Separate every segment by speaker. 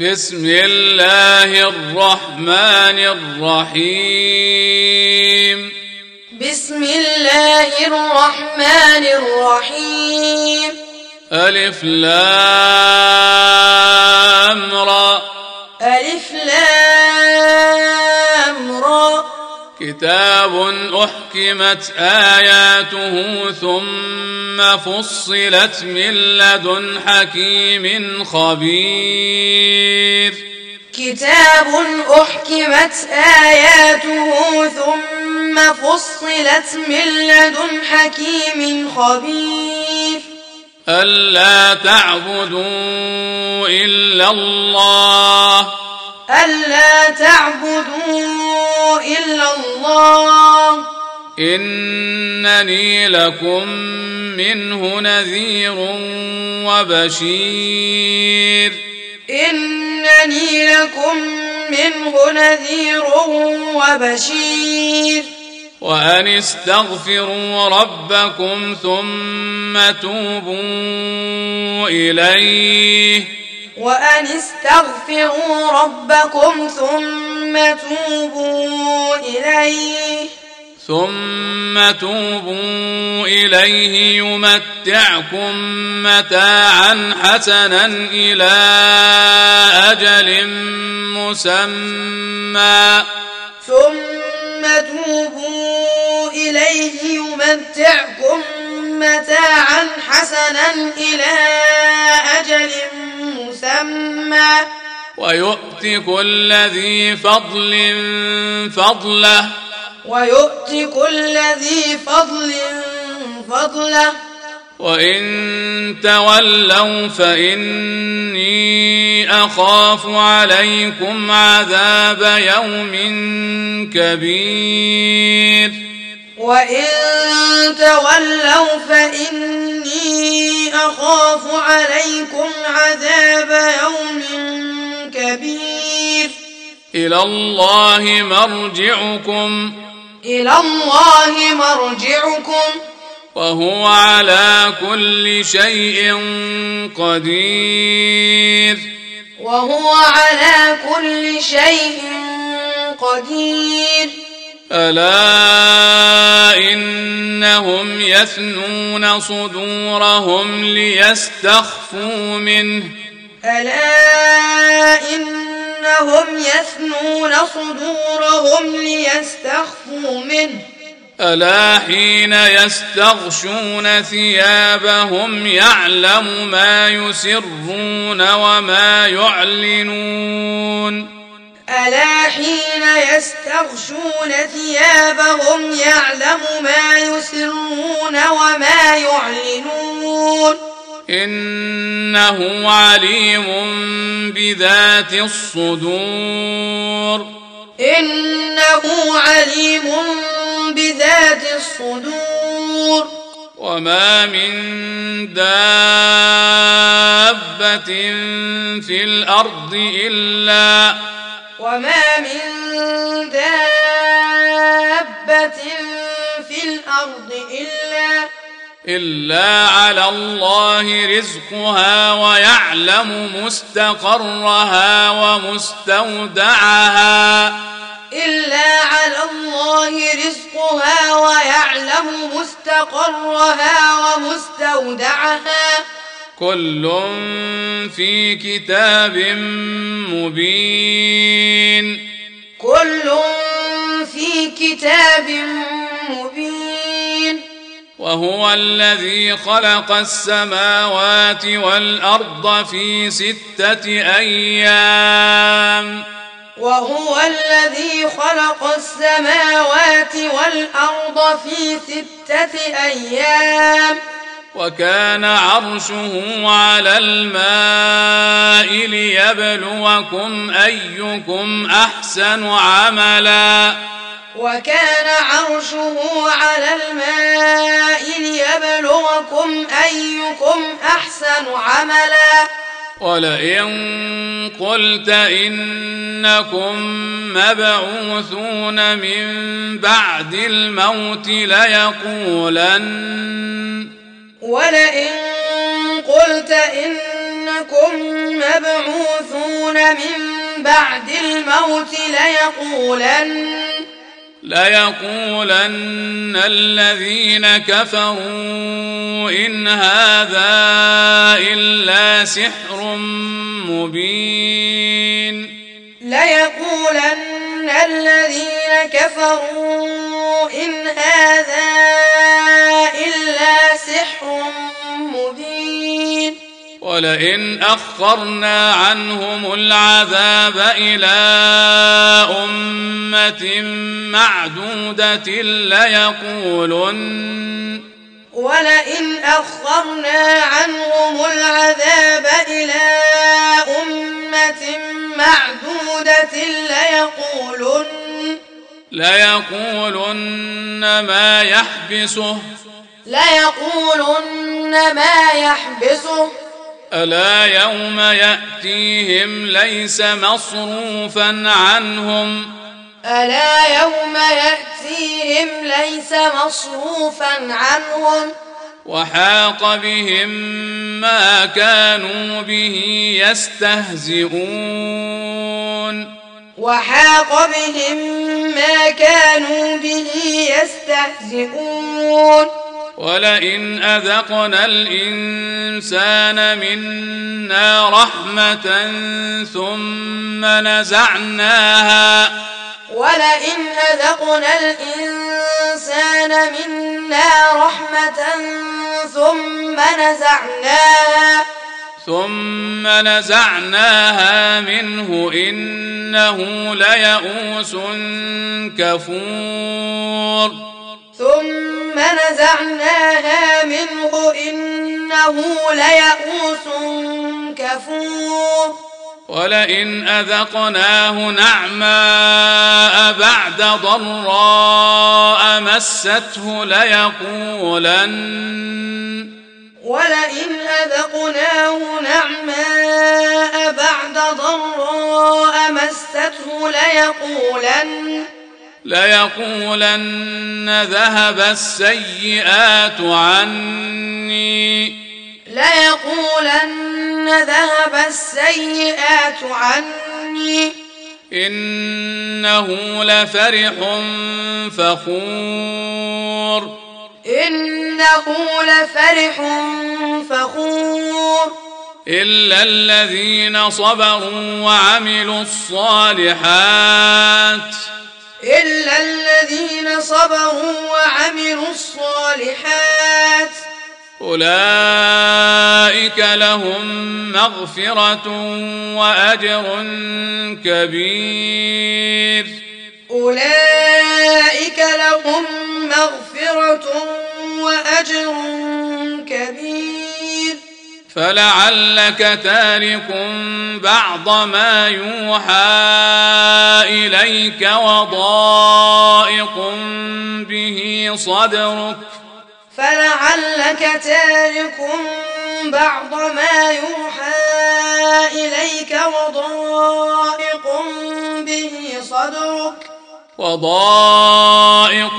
Speaker 1: بسم الله الرحمن الرحيم.
Speaker 2: بسم الله الرحمن الرحيم.
Speaker 1: ألف لام را. كتاب أحكمت آياته ثم فصلت من لدن حكيم خبير
Speaker 2: كتاب أحكمت آياته ثم فصلت من لدن حكيم خبير
Speaker 1: ألا تعبدوا إلا الله
Speaker 2: ألا تعبدوا إلا الله.
Speaker 1: إنني لكم منه نذير وبشير.
Speaker 2: إنني لكم منه نذير وبشير.
Speaker 1: وأن استغفروا ربكم ثم توبوا إليه.
Speaker 2: وأن استغفروا ربكم ثم توبوا إليه.
Speaker 1: ثم توبوا إليه يمتعكم متاعا حسنا إلى أجل مسمى.
Speaker 2: ثم توبوا إليه يمتعكم متاعا حسنا إلى أجل مسمى.
Speaker 1: ويؤت كل ذي فضل فضله.
Speaker 2: ويؤت كل ذي فضل فضله.
Speaker 1: وإن تولوا فإني أخاف عليكم عذاب يوم كبير.
Speaker 2: وإن تولوا فإني أخاف عليكم عذاب يوم كبير
Speaker 1: إلى الله مرجعكم
Speaker 2: إلى الله مرجعكم
Speaker 1: وهو على كل شيء قدير
Speaker 2: وهو على كل شيء قدير
Speaker 1: ألا إنهم يثنون صدورهم ليستخفوا منه
Speaker 2: ألا إنهم يثنون صدورهم ليستخفوا منه
Speaker 1: ألا حين يستغشون ثيابهم يعلم ما يسرون وما يعلنون
Speaker 2: ألا حين يستغشون ثيابهم يعلم ما يسرون وما يعلنون
Speaker 1: إنه عليم بذات الصدور.
Speaker 2: إنه عليم بذات الصدور.
Speaker 1: وما من دابة في الأرض إلا
Speaker 2: وما من دابة في الأرض إلا
Speaker 1: إلا على الله رزقها ويعلم مستقرها ومستودعها.
Speaker 2: إلا على الله رزقها ويعلم مستقرها ومستودعها.
Speaker 1: كل في كتاب مبين.
Speaker 2: كل في كتاب مبين.
Speaker 1: وهو الذي خلق السماوات والأرض في ستة أيام.
Speaker 2: وهو الذي خلق السماوات والأرض في ستة أيام.
Speaker 1: وكان عرشه على الماء ليبلوكم أيكم أحسن عملا.
Speaker 2: وكان عرشه على الماء ليبلوكم أيكم أحسن عملا.
Speaker 1: ولئن قلت إنكم مبعوثون من بعد الموت ليقولن
Speaker 2: ولئن قلت إنكم مبعوثون من بعد الموت ليقولن
Speaker 1: ليقولن الذين كفروا إن هذا إلا سحر مبين.
Speaker 2: ليقولن الذين كفروا إن هذا مبين.
Speaker 1: ولئن أخرنا عنهم العذاب إلى أمة معدودة ليقولن
Speaker 2: ولئن أخرنا عنهم العذاب إلى أمة معدودة ليقولن.
Speaker 1: ليقولن ما يحبسه.
Speaker 2: ليقولن ما يحبسه.
Speaker 1: ألا يوم يأتيهم ليس مصروفا عنهم؟
Speaker 2: ألا يوم يأتيهم ليس مصروفا عنهم؟
Speaker 1: وحاق بهم ما كانوا به يستهزئون.
Speaker 2: وحاق بهم ما كانوا به يستهزئون.
Speaker 1: ولئن أذقنا الإنسان منا رحمة ثم نزعناها
Speaker 2: ولئن أذقنا الإنسان منا رحمة ثم نزعناها
Speaker 1: ثم نزعناها منه إنه ليئوس كفور
Speaker 2: ثم نزعناها منه إنه ليئوس كفور.
Speaker 1: ولئن أذقناه نعماء بعد ضراء مسته ليقولن.
Speaker 2: ولئن أذقناه نعماء بعد ضراء مسته ليقولن.
Speaker 1: ليقولن ذهب السيئات عني.
Speaker 2: ليقولن ذهب السيئات عني.
Speaker 1: إنه لفرح فخور.
Speaker 2: إنه لفرح فخور.
Speaker 1: إلا الذين صبروا وعملوا الصالحات.
Speaker 2: إلا الذين صبروا وعملوا الصالحات.
Speaker 1: أولئك لهم مغفرة وأجر كبير.
Speaker 2: أولئك لهم مغفرة وأجر كبير.
Speaker 1: فلعلك تارك بعض ما يوحى إليك وضائق به صدرك.
Speaker 2: فلعلك تارك بعض ما يوحى إليك وضائق به صدرك.
Speaker 1: وضائق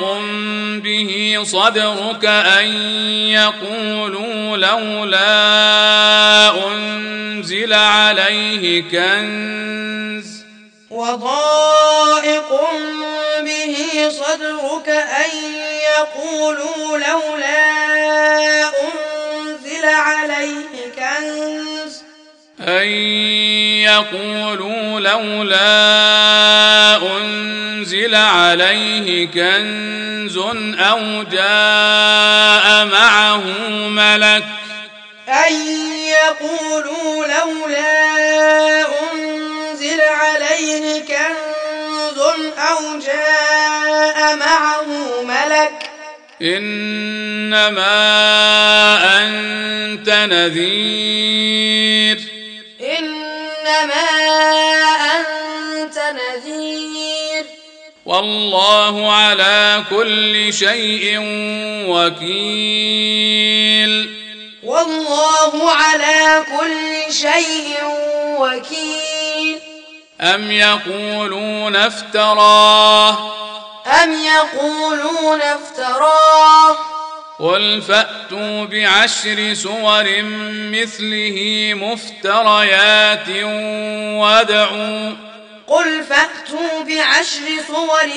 Speaker 1: به صدرك أن يقولوا لولا أنزل عليه كنز.
Speaker 2: وضائق به صدرك أن يقولوا لولا أنزل عليه كنز.
Speaker 1: أن يقولوا لولا أنزل عليه كنز أو جاء معه ملك
Speaker 2: أن يقولوا لولا أنزل عليه كنز أو جاء معه ملك.
Speaker 1: إنما أنت نذير.
Speaker 2: إنما أنت نذير.
Speaker 1: والله على كل شيء وكيل.
Speaker 2: والله على كل شيء وكيل.
Speaker 1: أم يقولون افتراه؟
Speaker 2: أم يقولون افتراه؟
Speaker 1: قل فاتوا بعشر سور مثله مفتريات وادعوا
Speaker 2: قل فأتوا بعشر صور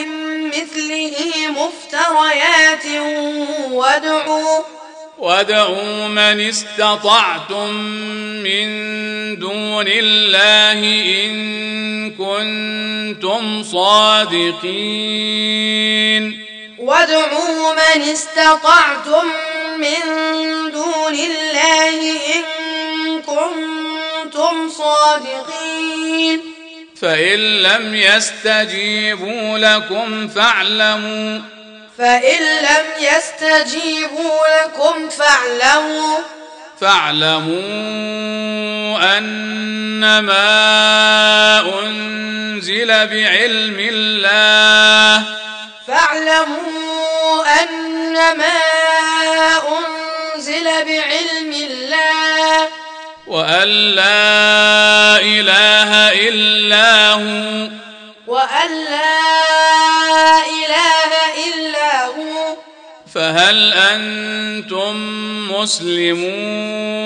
Speaker 2: مثله مفتريات وادعوا
Speaker 1: وادعوا من استطعتم من دون الله ان كنتم صادقين
Speaker 2: وادعوا من استطعتم من دون الله إن كنتم صادقين.
Speaker 1: فإن لم يستجيبوا لكم فاعلموا.
Speaker 2: فإن لم يستجيبوا لكم فاعلموا.
Speaker 1: فاعلموا أنما أنزل بعلم الله.
Speaker 2: فاعلموا أنما أنزل بعلم الله.
Speaker 1: وأن لا إله إلا هو.
Speaker 2: وأن لا إله إلا هو.
Speaker 1: فهل أنتم مسلمون؟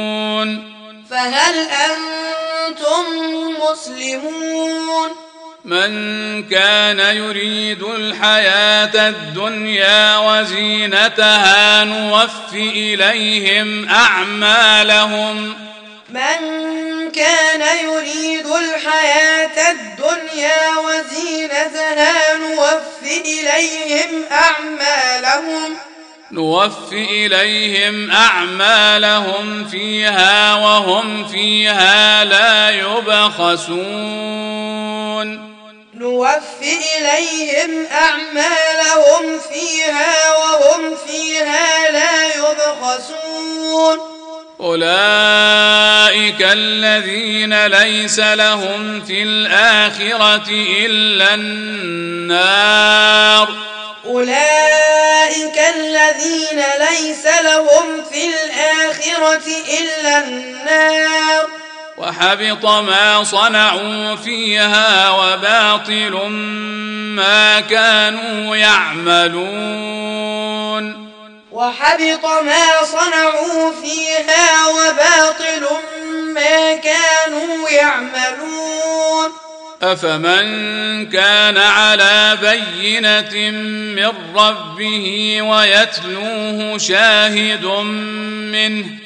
Speaker 2: فهل أنتم مسلمون؟
Speaker 1: من كان يريد الحياة الدنيا وزينتها نوف إليهم أعمالهم.
Speaker 2: من كان يريد الحياة الدنيا وزينتها نوف إليهم أعمالهم.
Speaker 1: نوف إليهم أعمالهم فيها وهم فيها لا يبخسون.
Speaker 2: نوف إليهم أعمالهم فيها وهم فيها لا يبخسون.
Speaker 1: أولئك الذين ليس لهم في الآخرة إلا النار.
Speaker 2: أولئك الذين ليس لهم في الآخرة إلا النار.
Speaker 1: وحبط ما صنعوا فيها وباطل ما كانوا يعملون.
Speaker 2: وحبط ما صنعوا فيها وباطل ما كانوا يعملون.
Speaker 1: أفمن كان على بينة من ربه ويتلوه شاهد منه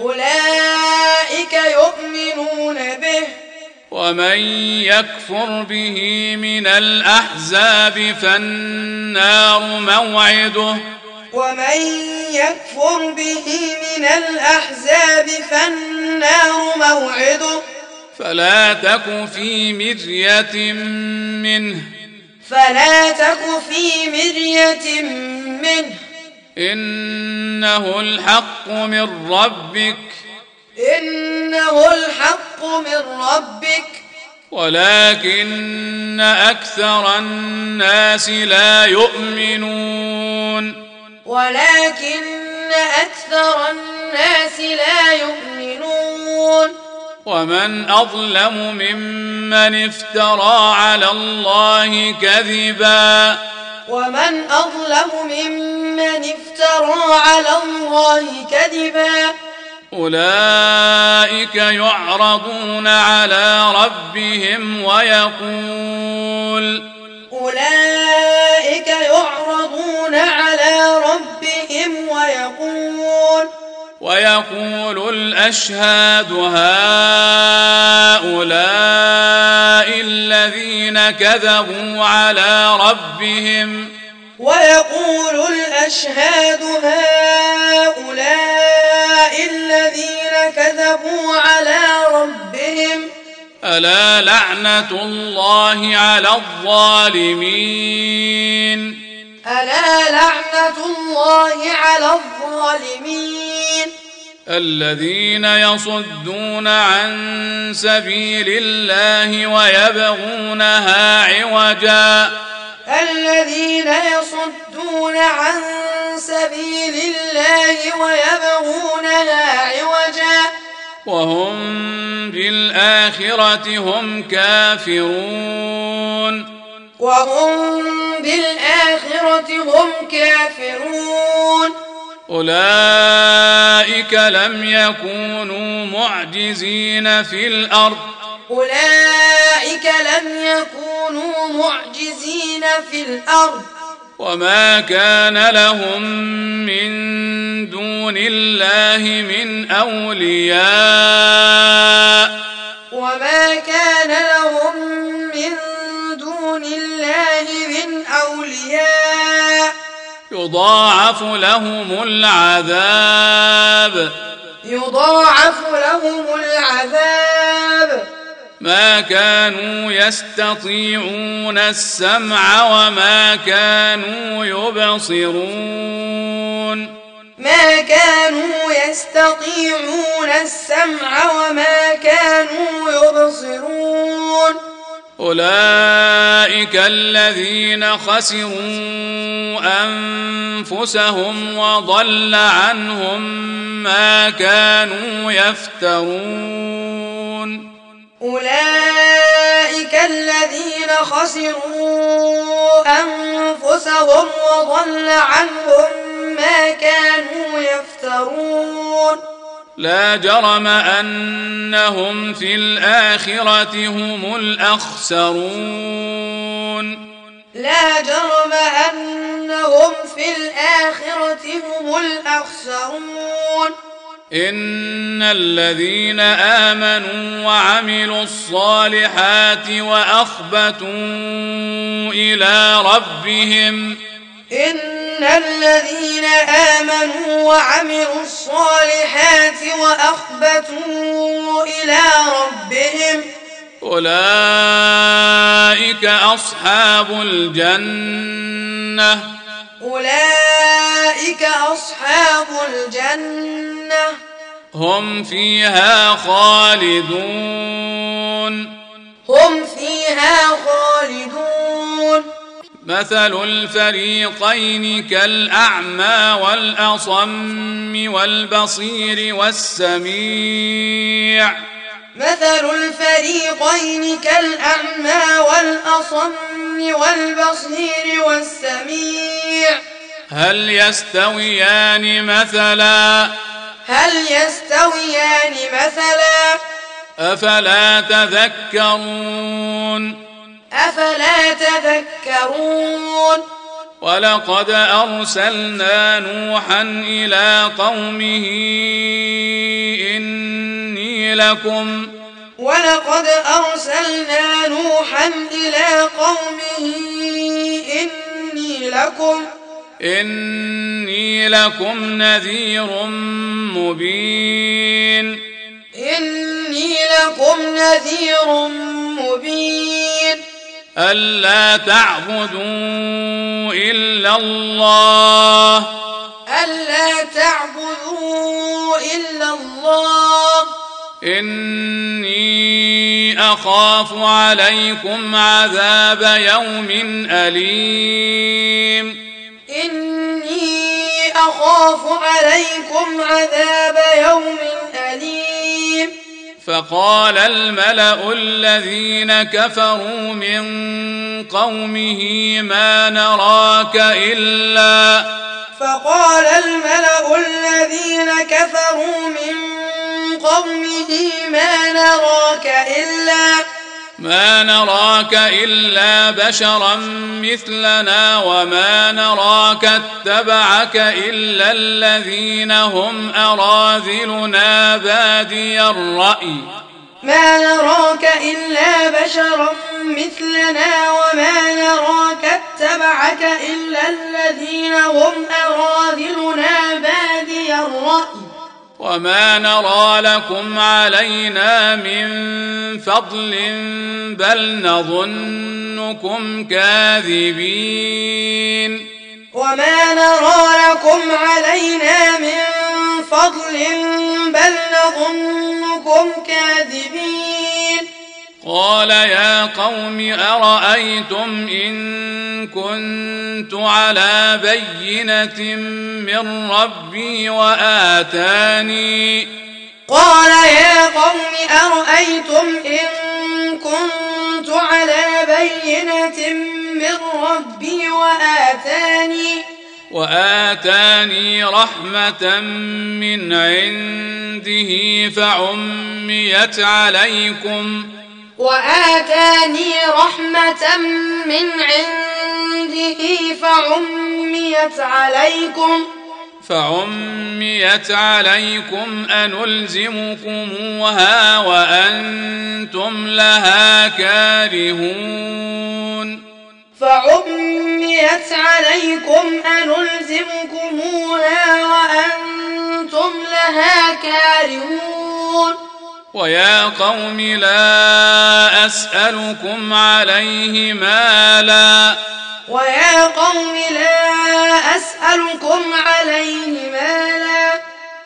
Speaker 2: أولئك يؤمنون به.
Speaker 1: ومن يكفر به من الأحزاب فالنار موعده.
Speaker 2: ومن يكفر به من الأحزاب فالنار موعده.
Speaker 1: فلا تك في مرية منه.
Speaker 2: فلا تك في مرية منه.
Speaker 1: إنه الحق من ربك.
Speaker 2: إنه الحق من ربك.
Speaker 1: ولكن أكثر الناس لا يؤمنون.
Speaker 2: ولكن أكثر الناس لا يؤمنون.
Speaker 1: ومن أظلم ممن افترى على الله كذبا.
Speaker 2: ومن أظلم ممن افترى على الله كذبا.
Speaker 1: أولئك يعرضون على ربهم ويقول
Speaker 2: أولئك يعرضون على ربهم ويقول
Speaker 1: ويقول الأشهاد هؤلاء الذين كذبوا على ربهم.
Speaker 2: ويقول الأشهاد هؤلاء الذين كذبوا على ربهم.
Speaker 1: ألا لعنة الله على الظالمين؟
Speaker 2: ألا لعنة الله على الظالمين؟
Speaker 1: الذين يصدون عن سبيل الله ويبغونها عوجا.
Speaker 2: الذين يصدون عن سبيل الله ويبغونها عوجا.
Speaker 1: وهم بالآخرة هم كافرون.
Speaker 2: وهم بالآخرة هم كافرون.
Speaker 1: أولئك لم يكونوا معجزين في الأرض.
Speaker 2: أولئك لم يكونوا معجزين في الأرض.
Speaker 1: وما كان لهم من دون الله من أولياء.
Speaker 2: وما كان لهم من الله من أولياء.
Speaker 1: يضاعف لهم العذاب.
Speaker 2: يضاعف لهم العذاب.
Speaker 1: ما كانوا يستطيعون السمع وما كانوا يبصرون.
Speaker 2: ما كانوا يستطيعون السمع وما كانوا يبصرون.
Speaker 1: أولئك الذين خسروا أنفسهم وضل عنهم ما كانوا يفترون.
Speaker 2: أولئك الذين خسروا أنفسهم وضل عنهم ما كانوا يفترون.
Speaker 1: لا جرم أنهم في الآخرة هم الأخسرون.
Speaker 2: لا جرم أنهم في الآخرة هم الأخسرون.
Speaker 1: إن الذين آمنوا وعملوا الصالحات وأخبتوا إلى ربهم
Speaker 2: إن الذين آمنوا وعملوا الصالحات وأخبتوا إلى ربهم
Speaker 1: أولئك أصحاب الجنة
Speaker 2: أولئك أصحاب الجنة
Speaker 1: هم فيها خالدون
Speaker 2: هم فيها خالدون
Speaker 1: مثل الفريقين كالأعمى والأصم والبصير والسميع.
Speaker 2: مثل الفريقين كالأعمى والأصم والبصير والسميع.
Speaker 1: هل يستويان مثلا؟
Speaker 2: هل يستويان مثلا؟
Speaker 1: أفلا تذكرون؟
Speaker 2: أفلا تذكرون؟
Speaker 1: ولقد أرسلنا نوحا إلى قومه إني لكم
Speaker 2: ولقد أرسلنا نوحا إلى قومه إني لكم
Speaker 1: إني لكم نذير مبين.
Speaker 2: إني لكم نذير مبين.
Speaker 1: ألا تعبدوا إلا الله.
Speaker 2: ألا تعبدوا إلا الله.
Speaker 1: إني أخاف عليكم عذاب يوم أليم.
Speaker 2: إني أخاف عليكم عذاب يوم أليم.
Speaker 1: فقال الملأ الذين كفروا من قومه ما نراك إلا
Speaker 2: فقال الملأ الذين كفروا من قومه ما نراك إلا
Speaker 1: ما نراك إلا بشرا مثلنا وما نراك اتبعك إلا الذين هم أراذلنا بادي الرأي.
Speaker 2: ما نراك إلا بشرا مثلنا وما نراك اتبعك إلا الذين هم أراذلنا بادي الرأي.
Speaker 1: وما نرى لكم علينا من فضل بل نظنكم كاذبين
Speaker 2: وما نرى لكم علينا من فضل بل نظنكم كاذبين
Speaker 1: قال يا قوم أرأيتم إن كنت على بينة من ربي وآتاني؟
Speaker 2: قال يا قوم أرأيتم إن كنت على بينة من ربي وآتاني؟
Speaker 1: وآتاني رحمة من عنده فعميت عليكم
Speaker 2: وآتاني رحمة من عنده فعميت عليكم
Speaker 1: فعميت عليكم أنلزمكموها وأنتم لها كارهون
Speaker 2: فعميت عليكم أنلزمكموها وأنتم لها كارهون
Speaker 1: ويا قوم لا أسألكم عليه مالا.
Speaker 2: ويا قوم لا أسألكم عليه مالا.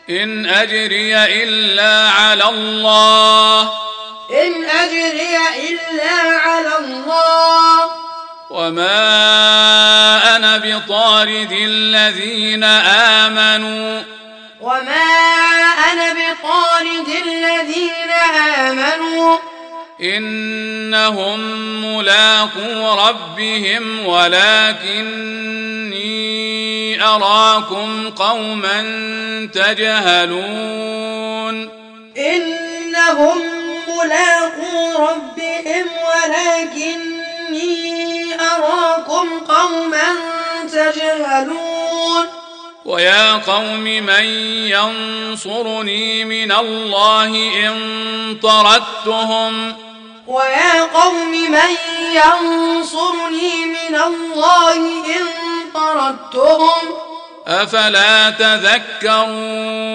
Speaker 1: إن أجري إلا على الله.
Speaker 2: إن أجري إلا على الله.
Speaker 1: وما إنهم ملاقو ربهم ولكني أراكم قوما تجهلون
Speaker 2: إنهم ملاقو ربهم ولكني أراكم قوما تجهلون.
Speaker 1: ويا قوم من ينصرني من الله إن طردتهم
Speaker 2: ويا قوم من ينصرني من الله إن طردتهم؟
Speaker 1: أفلا تذكرون؟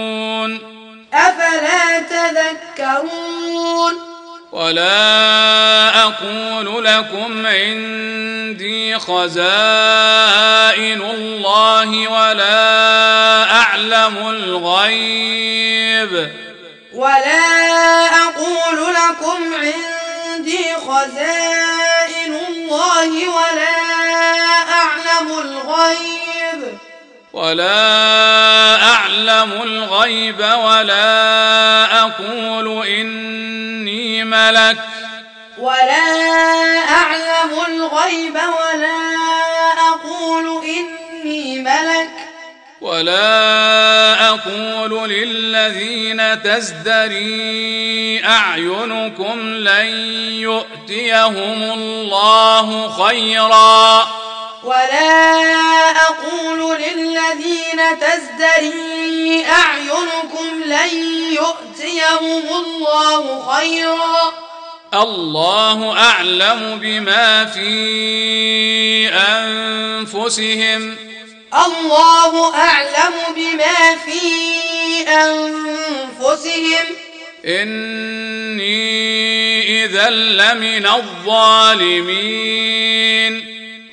Speaker 2: أفلا تذكرون؟
Speaker 1: ولا أقول لكم عندي خزائن الله ولا أعلم الغيب.
Speaker 2: ولا أقول لكم عندي خزائن الله ولا أعلم الغيب.
Speaker 1: ولا أعلم الغيب ولا أقول إني ملك.
Speaker 2: ولا أعلم الغيب ولا أقول إني ملك.
Speaker 1: ولا أقول للذين تزدري أعينكم لن يؤتيهم الله خيرا.
Speaker 2: ولا أقول للذين تزدري أعينكم لن يؤتيهم الله خيرا.
Speaker 1: الله أعلم بما في أنفسهم.
Speaker 2: الله أعلم بما في أنفسهم.
Speaker 1: إني إذا لمن الظالمين.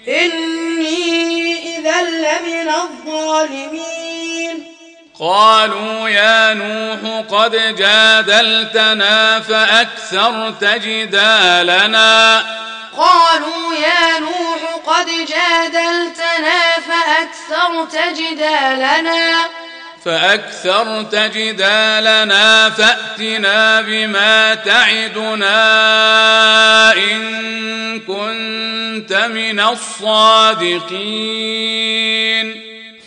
Speaker 2: إني إذا لمن الظالمين.
Speaker 1: قالوا يا نوح قد جادلتنا فأكثرت جدالنا
Speaker 2: قالوا يا نوح قد جادلتنا فأكثرت جدالنا
Speaker 1: فأكثرت جدالنا فأتنا بما تعدنا إن كنت من الصادقين.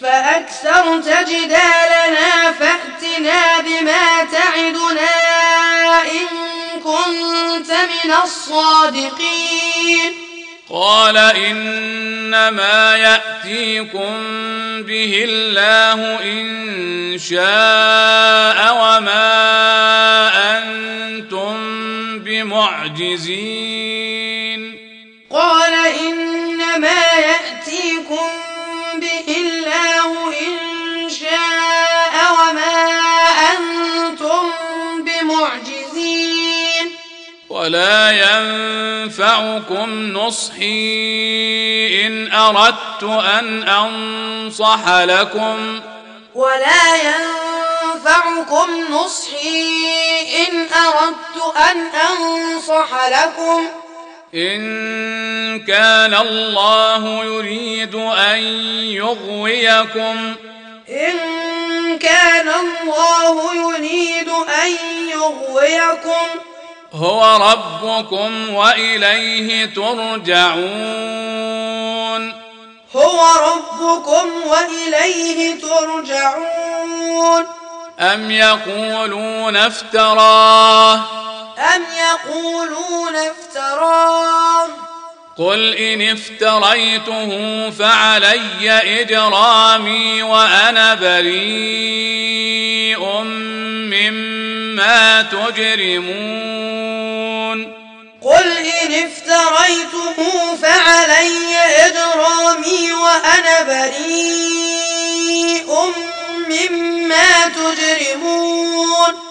Speaker 2: فأكثرت جدالنا فأتنا بما تعدنا إن كنت من الصادقين.
Speaker 1: قال إنما يأتيكم به الله إن شاء وما أنتم بمعجزين.
Speaker 2: قال إنما يأتيكم الله إن شاء وما أنتم بمعجزين
Speaker 1: ولا ينفعكم ينفعكم نصحي إن أردت أن أنصح لكم
Speaker 2: ولا ينفعكم نصحي إن أردت أن أنصح لكم
Speaker 1: إن كان الله يريد أن يغويكم.
Speaker 2: إن كان الله يريد أن يغويكم.
Speaker 1: هو ربكم وإليه ترجعون.
Speaker 2: هو ربكم وإليه ترجعون.
Speaker 1: أم يقولون افتراه؟
Speaker 2: أم يقولون افتراه
Speaker 1: قل إن افتريته فعلي إجرامي وأنا بريء مما تجرمون
Speaker 2: قل إن افتريته فعلي إجرامي وأنا بريء مما تجرمون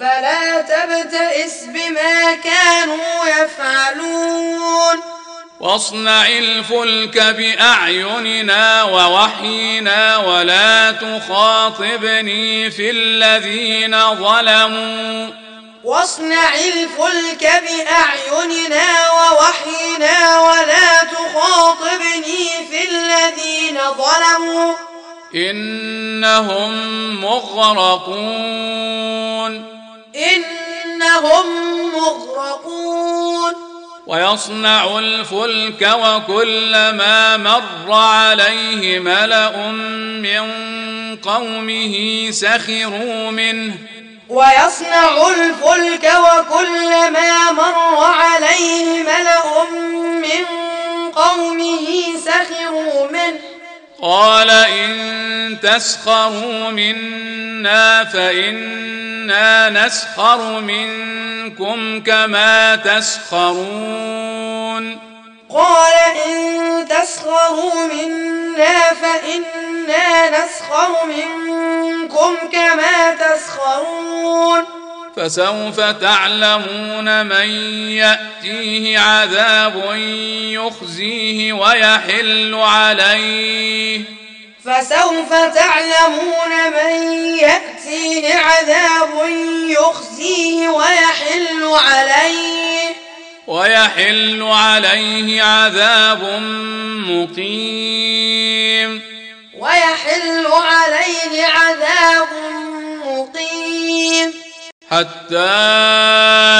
Speaker 2: فلا تبتئس بما كانوا يفعلون.
Speaker 1: واصنع الفلك بأعيننا ووحينا ولا تخاطبني في الذين ظلموا.
Speaker 2: واصنع الفلك بأعيننا ووحينا ولا تخاطبني في الذين ظلموا.
Speaker 1: إنهم مغرقون.
Speaker 2: إنهم مغرقون.
Speaker 1: ويصنع الفلك وكلما مر عليه ملأ من قومه سخروا منه.
Speaker 2: ويصنع الفلك وكلما مر عليه ملأ من قومه سخروا منه.
Speaker 1: قال إن تسخروا منا فإنا نسخر منكم كما تسخرون.
Speaker 2: قال إن تسخروا منا فإنا نسخر منكم كما تسخرون.
Speaker 1: فسوف تعلمون من يأتيه عذاب يخزيه ويحل عليه.
Speaker 2: فسوف تعلمون من يأتيه عذاب يخزيه ويحل عليه.
Speaker 1: ويحل عليه عذاب مقيم.
Speaker 2: ويحل عليه عذاب مقيم.
Speaker 1: حتى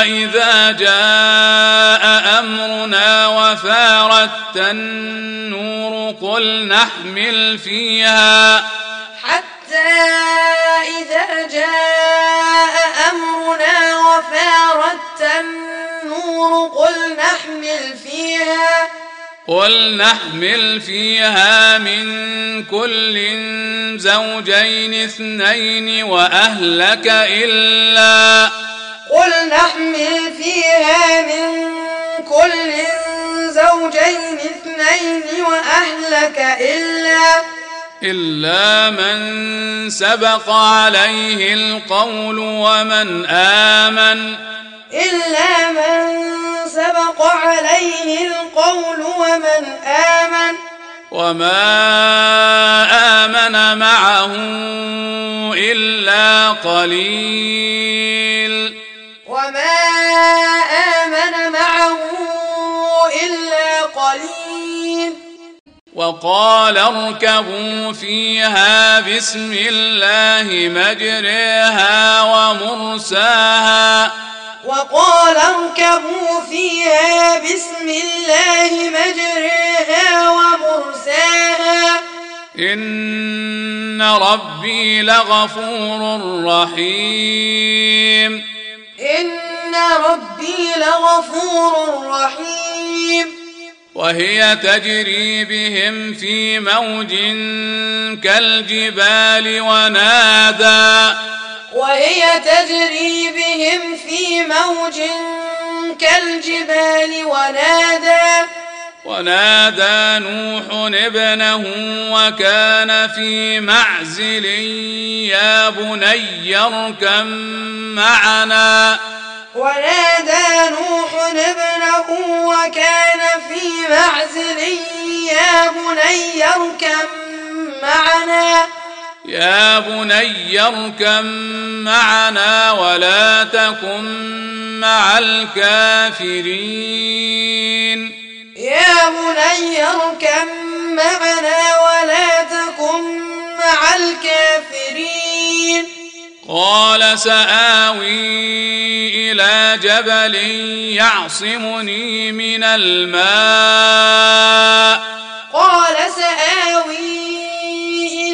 Speaker 1: إذا جاء أمرنا وفارت النور قل نحمل فيها.
Speaker 2: حتى إذا جاء أمرنا وفارت النور قل نحمل فيها.
Speaker 1: قل نحمل فيها من كل زوجين اثنين وأهلك إلا
Speaker 2: قل نحمل فيها من كل زوجين اثنين وأهلك إلا
Speaker 1: إلا من سبق عليه القول ومن آمن
Speaker 2: إلا من سبق عليه القول ومن آمن.
Speaker 1: وما آمن معه إلا قليل.
Speaker 2: وما آمن معه إلا قليل.
Speaker 1: وقال اركبوا فيها بسم الله مجريها ومرساها.
Speaker 2: وقال اركبوا فيها بسم الله مجريها ومرساها.
Speaker 1: إن ربي لغفور رحيم.
Speaker 2: إن ربي لغفور رحيم.
Speaker 1: وهي تجري بهم في موج كالجبال ونادى.
Speaker 2: وهي تجري بهم في موج كالجبال ونادى
Speaker 1: ونادى نوح ابنه وكان في معزل يا بني اركم معنا.
Speaker 2: ونادى نوح ابنه وكان في معزل يا بني اركم معنا.
Speaker 1: يا بني اركم معنا ولا تكن مع الكافرين.
Speaker 2: يا بني اركم معنا ولا تكن مع الكافرين.
Speaker 1: قال سآوي إلى جبل يعصمني من الماء.
Speaker 2: قال سآوي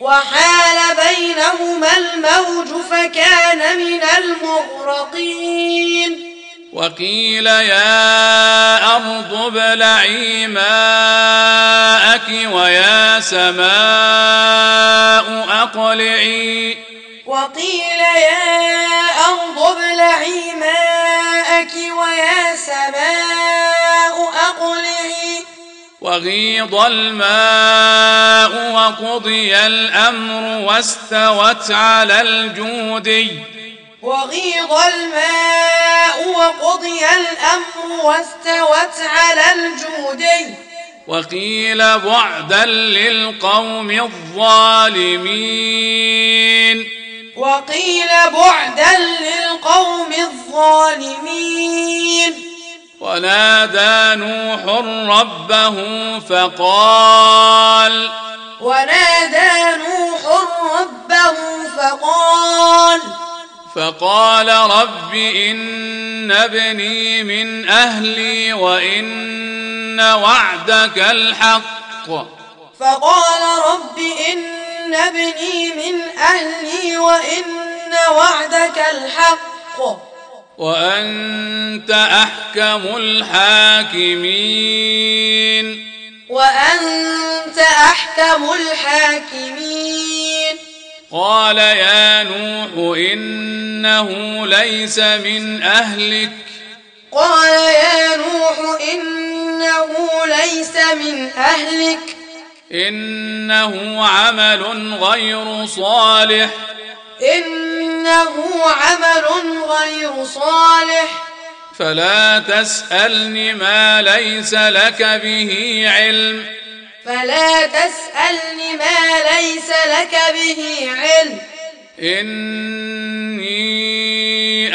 Speaker 2: وحال بينهما الموج فكان من المغرقين.
Speaker 1: وقيل يا أرض ابلعي ماءك ويا سماء أقلعي.
Speaker 2: وقيل يا أرض ابلعي ماءك ويا سماء أقلعي.
Speaker 1: وغيض الماء وقضي الأمر واستوت على الجودي
Speaker 2: وغيض الماء وقضي الأمر واستوت على الجودي
Speaker 1: وقيل بعدا للقوم الظالمين.
Speaker 2: وقيل بعدا للقوم الظالمين.
Speaker 1: ونادى نوح ربه فقال
Speaker 2: ونادى نوح ربه فقال
Speaker 1: فقال رب إن ابني من أهلي وإن وعدك الحق.
Speaker 2: فقال رب إن ابني من أهلي وإن وعدك الحق.
Speaker 1: وأنت أحكم الحاكمين.
Speaker 2: وأنت أحكم الحاكمين.
Speaker 1: قال يا نوح إنه ليس من أهلك.
Speaker 2: قال يا نوح إنه ليس من أهلك.
Speaker 1: إنه عمل غير صالح.
Speaker 2: إنه عمل غير صالح.
Speaker 1: فلا تسألني ما ليس لك به علم.
Speaker 2: فلا تسألني ما ليس لك به علم.
Speaker 1: إني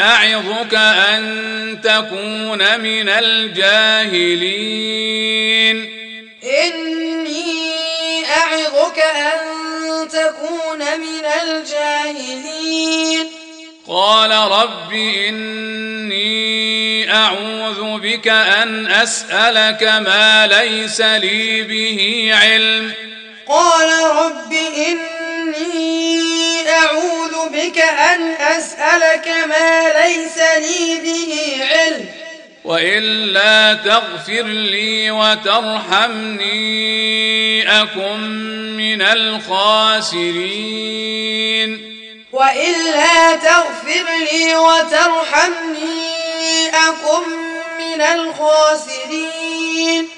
Speaker 1: أعظك أن تكون من الجاهلين.
Speaker 2: إني أعظك أن تكون من الجاهلين.
Speaker 1: قال رب إني أعوذ بك أن أسألك ما ليس لي به علم.
Speaker 2: قال رب إني أعوذ بك أن أسألك ما ليس لي به علم.
Speaker 1: وإلا تغفر لي وترحمني أكن من الخاسرين.
Speaker 2: وإلا تغفر لي وترحمني أكن من الخاسرين.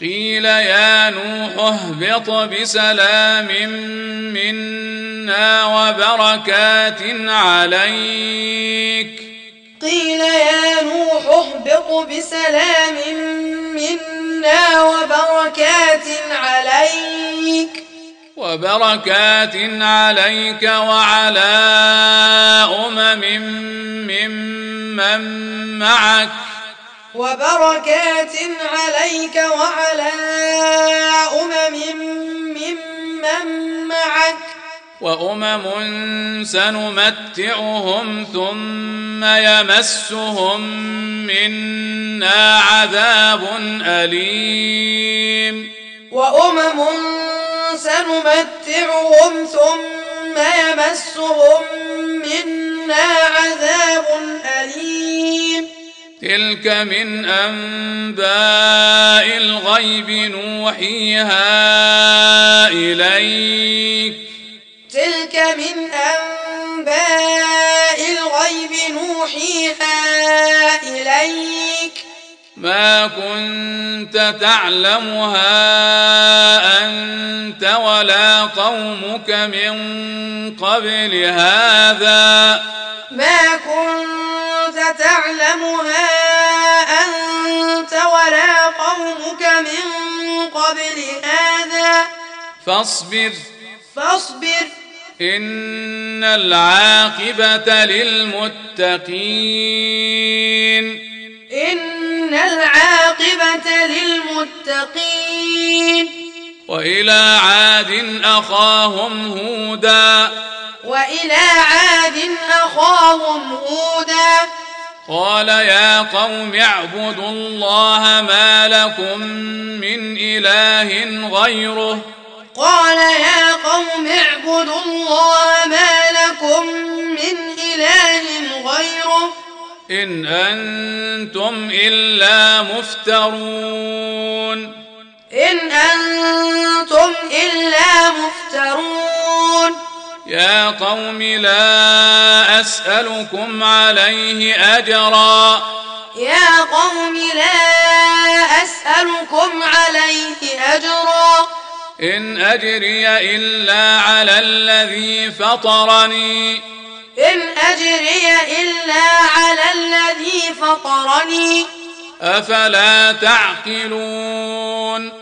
Speaker 1: قيل يا نوح اهبط بسلام منا وبركات عليك.
Speaker 2: قيل يا نوح اهبط بسلام منا وبركات عليك.
Speaker 1: وبركات عليك وعلى أمم ممن معك.
Speaker 2: وبركات عليك وعلى أمم ممن معك.
Speaker 1: وأمم سنمتعهم ثم يمسهم منا عذاب أليم.
Speaker 2: وأمم سنمتعهم ثم يمسهم منا عذاب أليم.
Speaker 1: تلك من أنباء الغيب نوحيها إليك.
Speaker 2: تلك من أنباء الغيب نوحيها إليك.
Speaker 1: ما كنت تعلمها أنت ولا قومك من قبل هذا.
Speaker 2: ما كنت تعلمها أنت ولا قومك من قبل هذا.
Speaker 1: فاصبر.
Speaker 2: فاصبر.
Speaker 1: إن العاقبة للمتقين.
Speaker 2: إن العاقبة للمتقين.
Speaker 1: وإلى عاد أخاهم هودا.
Speaker 2: وإلى عاد أخاهم هودا.
Speaker 1: قال يا قوم اعبدوا الله ما لكم من إله غيره.
Speaker 2: قال يا قوم اعبدوا الله ما لكم من إله غيره
Speaker 1: إن أنتم إلا مفترون.
Speaker 2: إن أنتم إلا مفترون.
Speaker 1: يا قوم لا أسألكم عليه أجرا.
Speaker 2: يا قوم لا أسألكم عليه أجرا.
Speaker 1: إن أجري إلا على الذي فطرني.
Speaker 2: إن أجري إلا على الذي فطرني.
Speaker 1: أفلا تعقلون.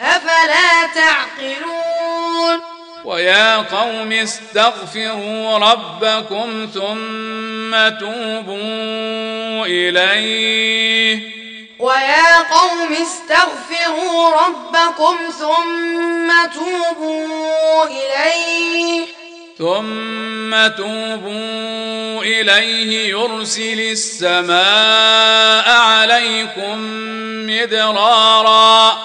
Speaker 2: أفلا تعقلون.
Speaker 1: ويا قوم استغفروا ربكم ثم توبوا إليه.
Speaker 2: ويا قوم استغفروا ربكم ثم توبوا إليه. ثم توبوا إليه يرسل السماء عليكم مدرارا.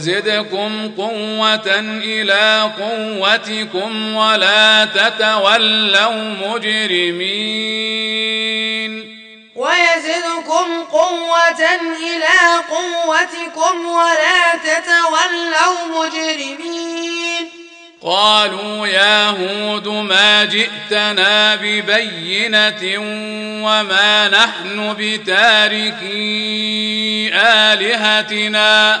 Speaker 1: ويزدكم قوة إلى قوتكم ولا تتولوا مجرمين.
Speaker 2: ويزدكم قوة إلى قوتكم ولا تتولوا مجرمين.
Speaker 1: قالوا يا هود ما جئتنا ببينة وما نحن بتاركي آلهتنا.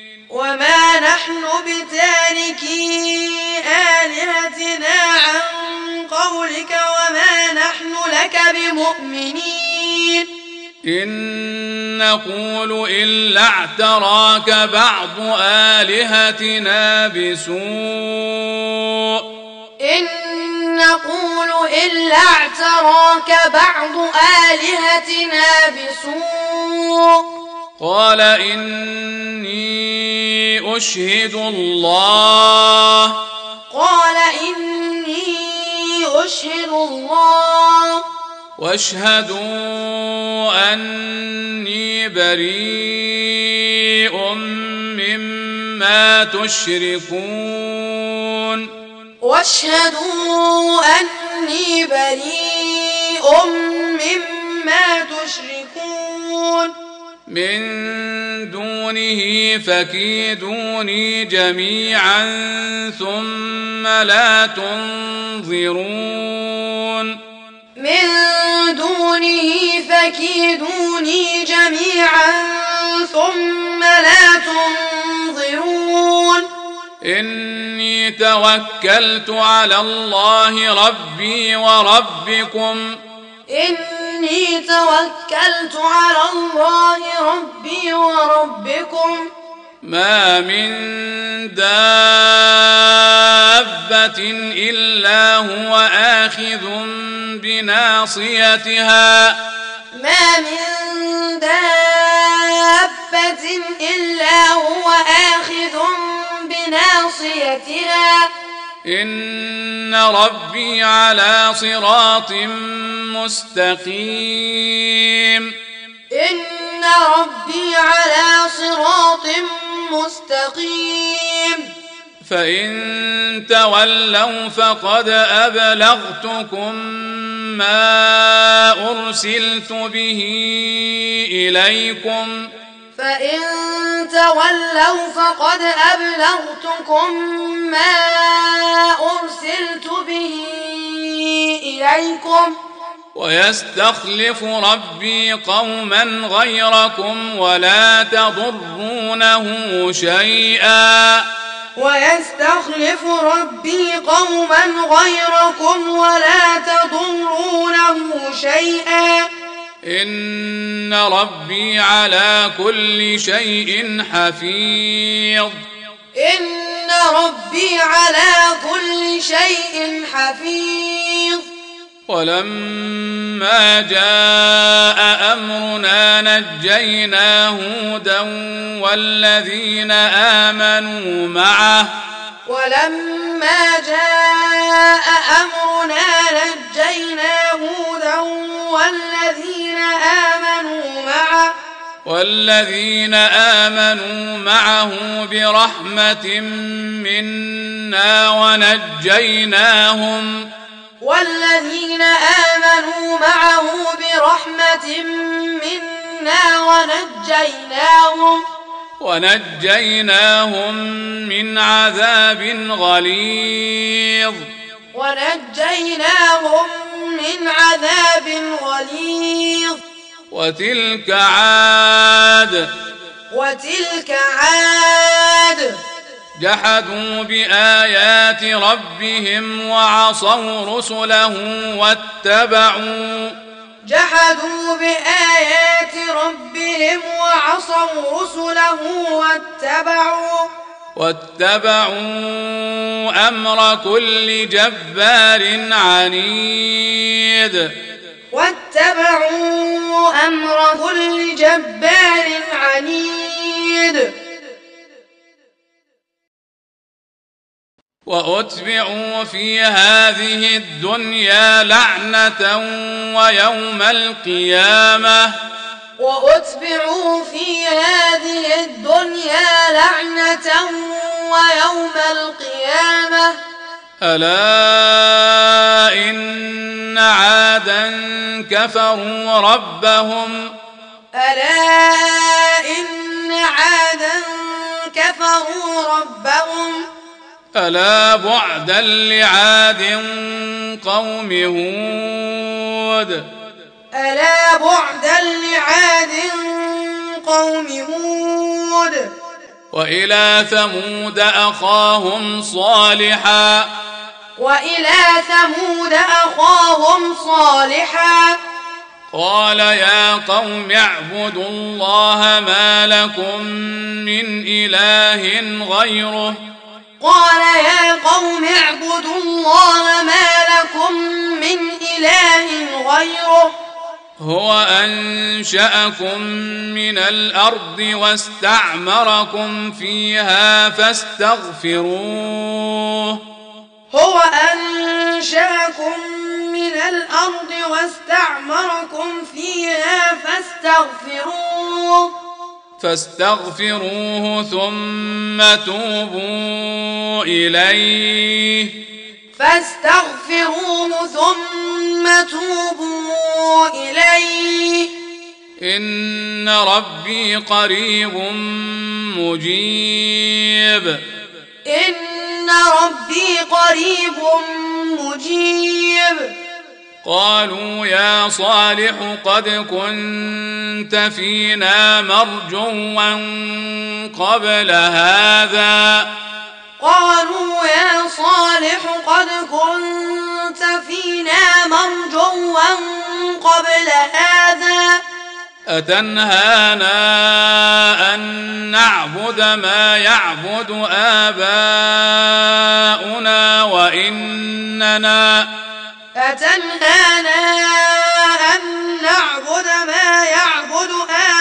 Speaker 2: وما نحن بتاركي آلهتنا عن قولك وما نحن لك بمؤمنين.
Speaker 1: إن نقول إلا اعتراك بعض آلهتنا بسوء.
Speaker 2: إن نقول إلا اعتراك بعض آلهتنا بسوء.
Speaker 1: قال إني أشهد الله.
Speaker 2: قال إني أشهد الله.
Speaker 1: واشهدوا أني بريء مما تشركون.
Speaker 2: واشهدوا أني بريء مما تشركون.
Speaker 1: من دونه فكيدوني جميعا ثم لا تنظرون.
Speaker 2: من دونه فكيدوني جميعا ثم لا تنظرون.
Speaker 1: إني توكلت على الله ربي وربكم.
Speaker 2: إني توكلت على الله ربي وربكم.
Speaker 1: ما من دابة إلا هو آخذ بناصيتها.
Speaker 2: ما من دابة إلا هو آخذ بناصيتها.
Speaker 1: إن ربي على صراط مستقيم
Speaker 2: إن ربي على صراط مستقيم
Speaker 1: فإن تولوا فقد أبلغتكم ما أرسلت به إليكم
Speaker 2: فإن تولوا فقد أبلغتكم ما أرسلت به إليكم
Speaker 1: ويستخلف ربي قوما غيركم ولا تضرونه شيئا.
Speaker 2: ويستخلف ربي قوما غيركم ولا تضرونه شيئا.
Speaker 1: إن ربي على كل شيء حفيظ.
Speaker 2: إن ربي على كل شيء حفيظ.
Speaker 1: ولما جاء أمرنا نجينا هودا والذين آمنوا معه
Speaker 2: ولما جاء أمرنا نجينا هودا والذين آمنوا معه
Speaker 1: والذين آمنوا معه برحمة منا ونجيناهم.
Speaker 2: والذين آمنوا معه برحمة منا ونجيناهم.
Speaker 1: ونجيناهم من عذاب غليظ.
Speaker 2: ونجيناهم من عذاب غليظ.
Speaker 1: وتلك عاد.
Speaker 2: وتلك عاد.
Speaker 1: جحدوا بآيات ربهم وعصوا رسله واتبعوا
Speaker 2: جحدوا بآيات ربهم وعصوا رسله واتبعوا
Speaker 1: واتبعوا أمر كل جبار عنيد.
Speaker 2: واتبعوا أمر كل جبار عنيد.
Speaker 1: وأتبعوا في هذه الدنيا لعنة ويوم القيامة.
Speaker 2: وأتبعوا في هذه الدنيا لعنة ويوم القيامة.
Speaker 1: ألا إن عادا كفروا ربهم.
Speaker 2: ألا إن عادا كفروا ربهم.
Speaker 1: ألا بعدا لعاد قوم هود؟
Speaker 2: ألا بعدا لعاد قوم هود؟
Speaker 1: وإلى ثمود أخاهم صالحا.
Speaker 2: وإلى ثمود أخاهم صالحا.
Speaker 1: قال يا قوم اعبدوا الله ما لكم من إله غيره.
Speaker 2: قال يا قوم اعبدوا الله ما لكم من إله غيره.
Speaker 1: هو أنشأكم من الأرض واستعمركم فيها فاستغفروه.
Speaker 2: هو أنشأكم من الأرض واستعمركم فيها فاستغفروه.
Speaker 1: فاستغفروه ثم توبوا إليه.
Speaker 2: فاستغفروه ثم توبوا إليه.
Speaker 1: إن ربي قريب مجيب.
Speaker 2: إن ربي قريب مجيب.
Speaker 1: قالوا يا صالح قد كنت فينا مرجوا قبل هذا.
Speaker 2: قالوا يا صالح قد كنت فينا مرجوا قبل هذا.
Speaker 1: أتنهانا أن نعبد ما يعبد آباؤنا وإننا
Speaker 2: أتنهانا أن نعبد ما يعبد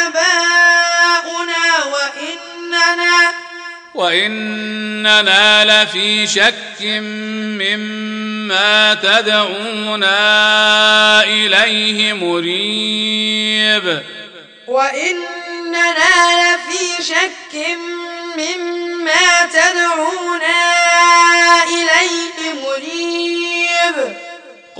Speaker 2: آباؤنا وإننا
Speaker 1: وإننا لفي شك مما تدعونا إليه مريب.
Speaker 2: وإننا لفي شك مما تدعونا إليه مريب.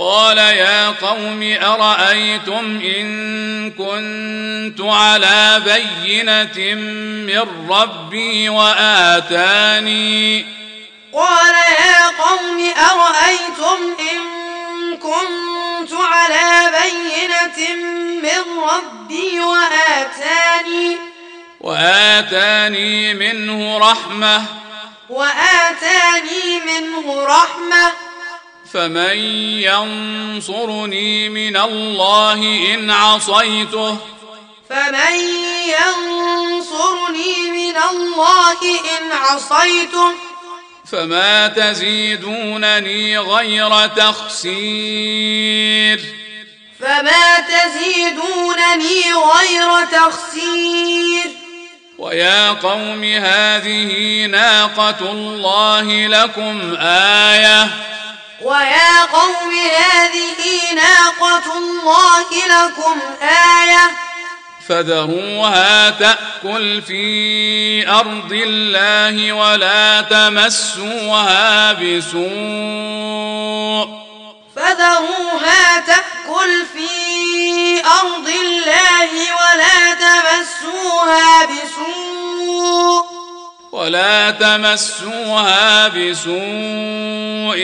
Speaker 1: قال يا قوم أرأيتم إن كنت على بينة من ربي وآتاني؟
Speaker 2: قال يا قوم أرأيتم إن كنت على بينة من ربي وآتاني؟
Speaker 1: وآتاني منه رحمة.
Speaker 2: وآتاني منه رحمة.
Speaker 1: فمن ينصرني من الله إن عصيته
Speaker 2: فمن ينصرني من الله إن عصيته
Speaker 1: فما تزيدونني غير تخسير
Speaker 2: فما تزيدونني غير تخسير
Speaker 1: ويا قوم هذه ناقة الله لكم آية
Speaker 2: ويا قوم هذه ناقة الله لكم آية.
Speaker 1: فذروها تأكل في أرض الله ولا تمسوها بسوء.
Speaker 2: فذروها تأكل في أرض الله ولا تمسوها بسوء.
Speaker 1: ولا تمسوها بسوء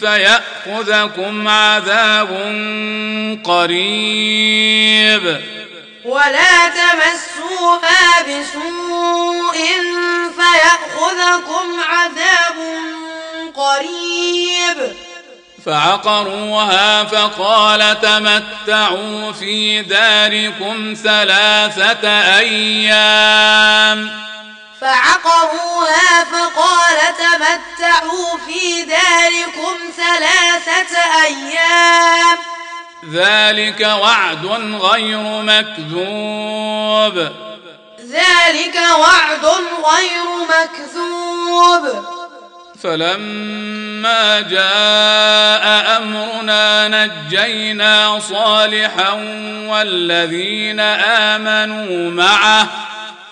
Speaker 1: فيأخذكم عذاب قريب.
Speaker 2: ولا تمسوها بسوء فيأخذكم عذاب قريب.
Speaker 1: فعقروها فقال تمتعوا في داركم ثلاثة أيام.
Speaker 2: فعقروها فقال تمتعوا في داركم ثلاثة أيام.
Speaker 1: ذلك وعد غير مكذوب.
Speaker 2: ذلك وعد غير مكذوب.
Speaker 1: فلما جاء أمرنا نجينا صالحا والذين آمنوا معه.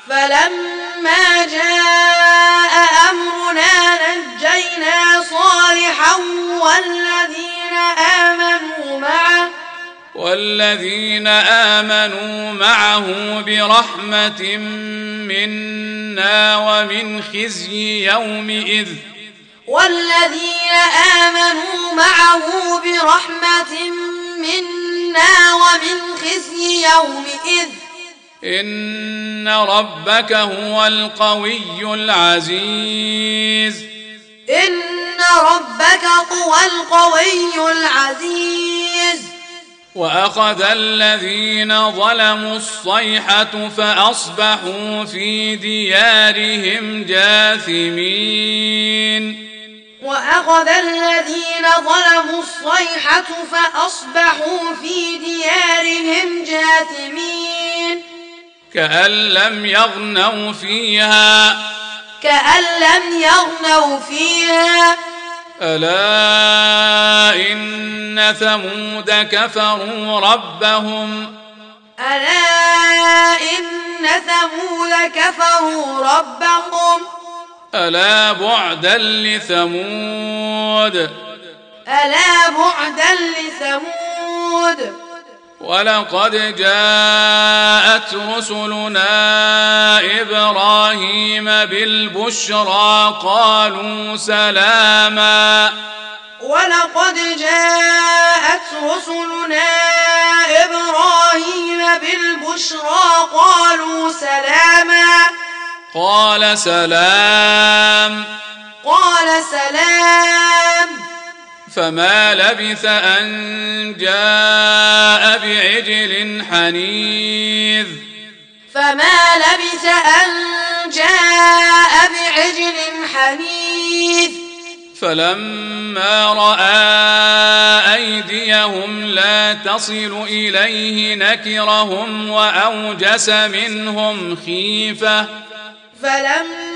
Speaker 2: فلما جاء أمرنا نجينا صالحا والذين آمنوا معه
Speaker 1: والذين آمنوا معه برحمة منا ومن خزي يومئذ.
Speaker 2: والذين آمنوا معه برحمة منا ومن خزي يومئذ.
Speaker 1: إن ربك هو القوي العزيز.
Speaker 2: إن ربك هو القوي العزيز.
Speaker 1: وأخذ الذين ظلموا الصيحة فأصبحوا في ديارهم جاثمين.
Speaker 2: وأخذ الذين ظلموا الصيحة فأصبحوا في ديارهم جاثمين.
Speaker 1: كأن لم يغنوا فيها.
Speaker 2: كأن لم يغنوا فيها.
Speaker 1: ألا إن ثمود كفروا ربهم.
Speaker 2: ألا إن ثمود كفروا ربهم.
Speaker 1: ألا بعدا لثمود.
Speaker 2: ألا بعدا لثمود.
Speaker 1: ولقد جاءت رسلنا إبراهيم بالبشرى قالوا سلاما.
Speaker 2: ولقد جاءت رسلنا إبراهيم بالبشرى قالوا سلاما.
Speaker 1: قال سلام.
Speaker 2: قال سلام.
Speaker 1: فما لبث أن جاء بعجل حنيذ.
Speaker 2: فما لبث أن جاء بعجل حنيذ.
Speaker 1: فلما رأى أيديهم لا تصل إليه نكرهم وأوجس منهم خيفة.
Speaker 2: فلما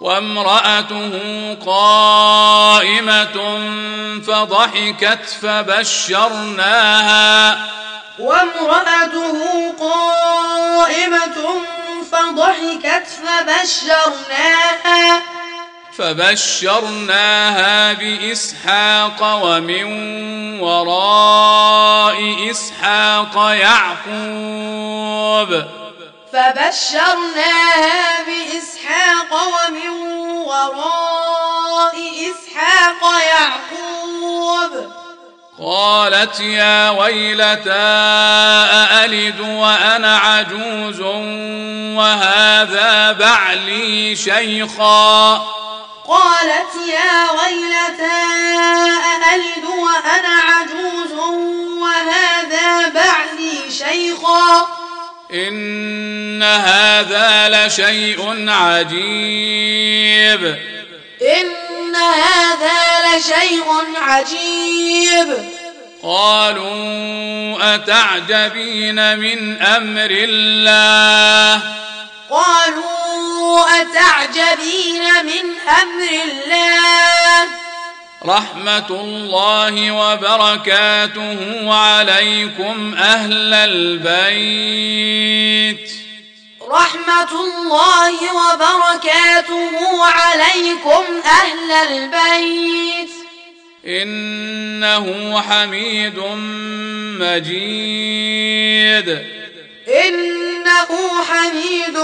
Speaker 1: وامرأته قائمة فضحكت فبشرناها.
Speaker 2: وامرأته قائمة فضحكت فبشرناها.
Speaker 1: فبشرناها بإسحاق ومن وراء إسحاق يعقوب.
Speaker 2: فبشرناها بإسحاق ومن وراء إسحاق يعقوب.
Speaker 1: قالت يا ويلتى أألد وأنا عجوز وهذا بعلي شيخا؟
Speaker 2: قالت يا ويلتى أألد وأنا عجوز وهذا بعلي شيخا؟
Speaker 1: إن هذا لشيء عجيب.
Speaker 2: إن هذا لشيء عجيب.
Speaker 1: قالوا أتعجبين من أمر الله؟
Speaker 2: قالوا أتعجبين من أمر الله؟
Speaker 1: رحمة الله وبركاته عليكم أهل البيت
Speaker 2: رحمة الله وبركاته عليكم أهل البيت
Speaker 1: إنه حميد مجيد
Speaker 2: إنه حميد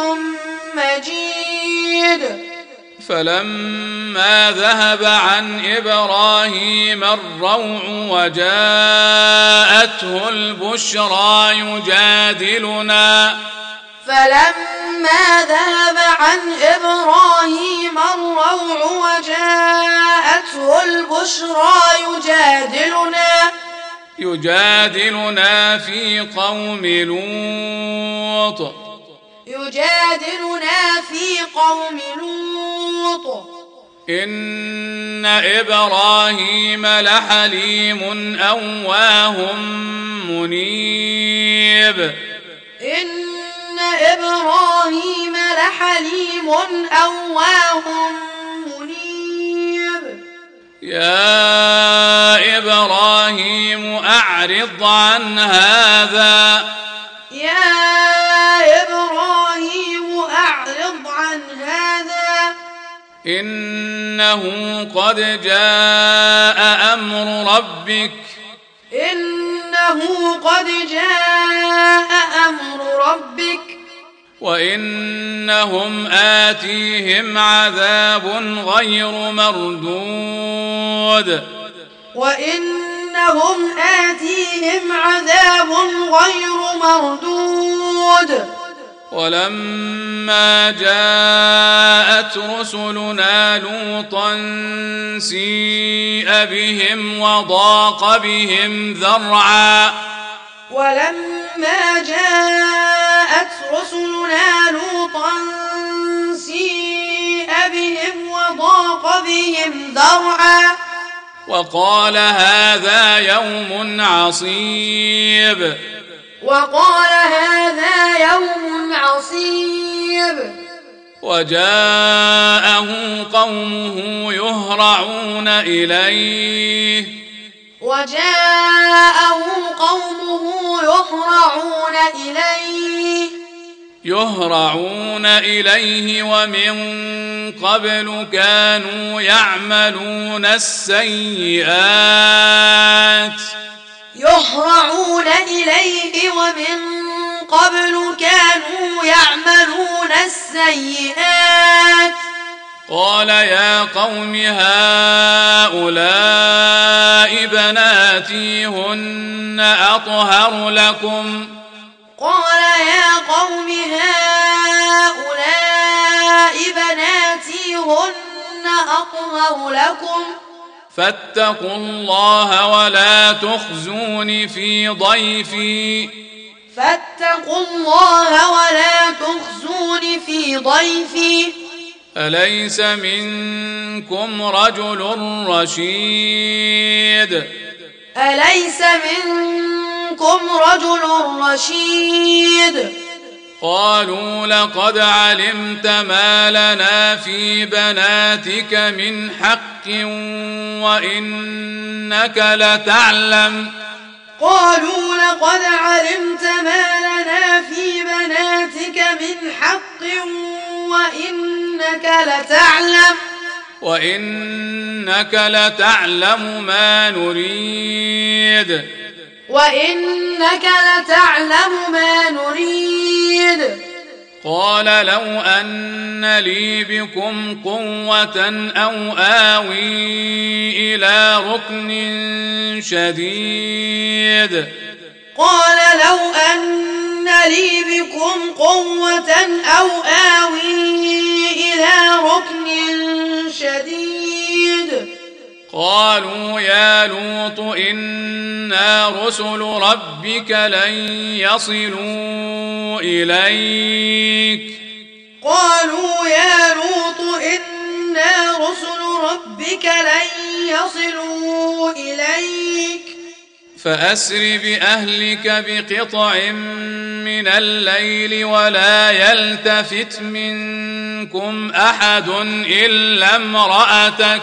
Speaker 2: مجيد
Speaker 1: فلما ذهب عن إبراهيم الروع وجاءته البشرى يجادلنا.
Speaker 2: فلما ذهب عن إبراهيم الروع وجاءته البشرى يجادلنا.
Speaker 1: يجادلنا في قوم لوط.
Speaker 2: يجادلنا في قوم لوط.
Speaker 1: إن إبراهيم لحليم أواه منيب.
Speaker 2: إن إبراهيم لحليم أواه منيب.
Speaker 1: يا إبراهيم أعرض عن هذا. إنه قد جاء أمر ربك.
Speaker 2: إنه قد جاء أمر ربك.
Speaker 1: وإنهم آتيهم عذاب غير مردود.
Speaker 2: وإنهم آتيهم عذاب غير مردود.
Speaker 1: ولما جاءت رسلنا لوطا سيء بهم وضاق بهم ذرعا.
Speaker 2: ولما جاءت رسلنا لوطا سيء بهم وضاق بهم ذرعا.
Speaker 1: وقال هذا يوم عصيب.
Speaker 2: وقال هذا يوم عصيب.
Speaker 1: وجاءه قومه يهرعون إليه.
Speaker 2: وجاءه قومه يهرعون إليه.
Speaker 1: يهرعون إليه ومن قبل كانوا يعملون السيئات.
Speaker 2: يهرعون إليه ومن قبل كانوا يعملون السيئات.
Speaker 1: قال يا قوم هؤلاء بناتي هن أطهر لكم.
Speaker 2: قال يا قوم هؤلاء بناتي هن أطهر لكم.
Speaker 1: فاتقوا الله ولا تخزون في ضيفي.
Speaker 2: فاتقوا الله ولا تخزون في ضيفي.
Speaker 1: أليس منكم رجل رشيد؟
Speaker 2: أليس منكم رجل رشيد؟
Speaker 1: قالوا لقد علمت ما لنا في بناتك من حق وإنك لتعلم.
Speaker 2: قالوا لقد علمت ما لنا في بناتك من حق وإنك لتعلم.
Speaker 1: وإنك لتعلم ما نريد.
Speaker 2: وإنك لتعلم ما نريد.
Speaker 1: قال لو أن لي بكم قوة أو آوي إلى ركن شديد.
Speaker 2: قال لو أن لي بكم قوة أو آوي إلى ركن شديد.
Speaker 1: قالوا يا لوط إنا رسل ربك لن يصلوا إليك.
Speaker 2: قالوا يا لوط إنا رسل ربك لن يصلوا إليك.
Speaker 1: فأسر بأهلك بقطع من الليل ولا يلتفت منكم أحد إلا امرأتك.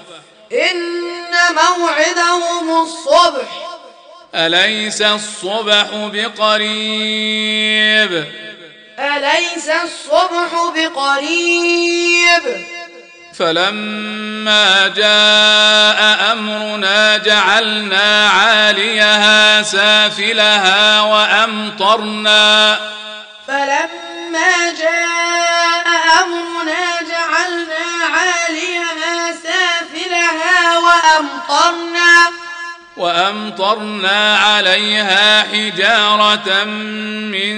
Speaker 2: إن موعدهم الصبح.
Speaker 1: أليس الصبح بقريب؟
Speaker 2: أليس الصبح بقريب؟
Speaker 1: فلما جاء أمرنا جعلنا عاليها سافلها وأمطرنا
Speaker 2: فلما جاء أمرنا جعلنا عاليها سافلها وأمطرنا
Speaker 1: وأمطرنا عليها حجارة من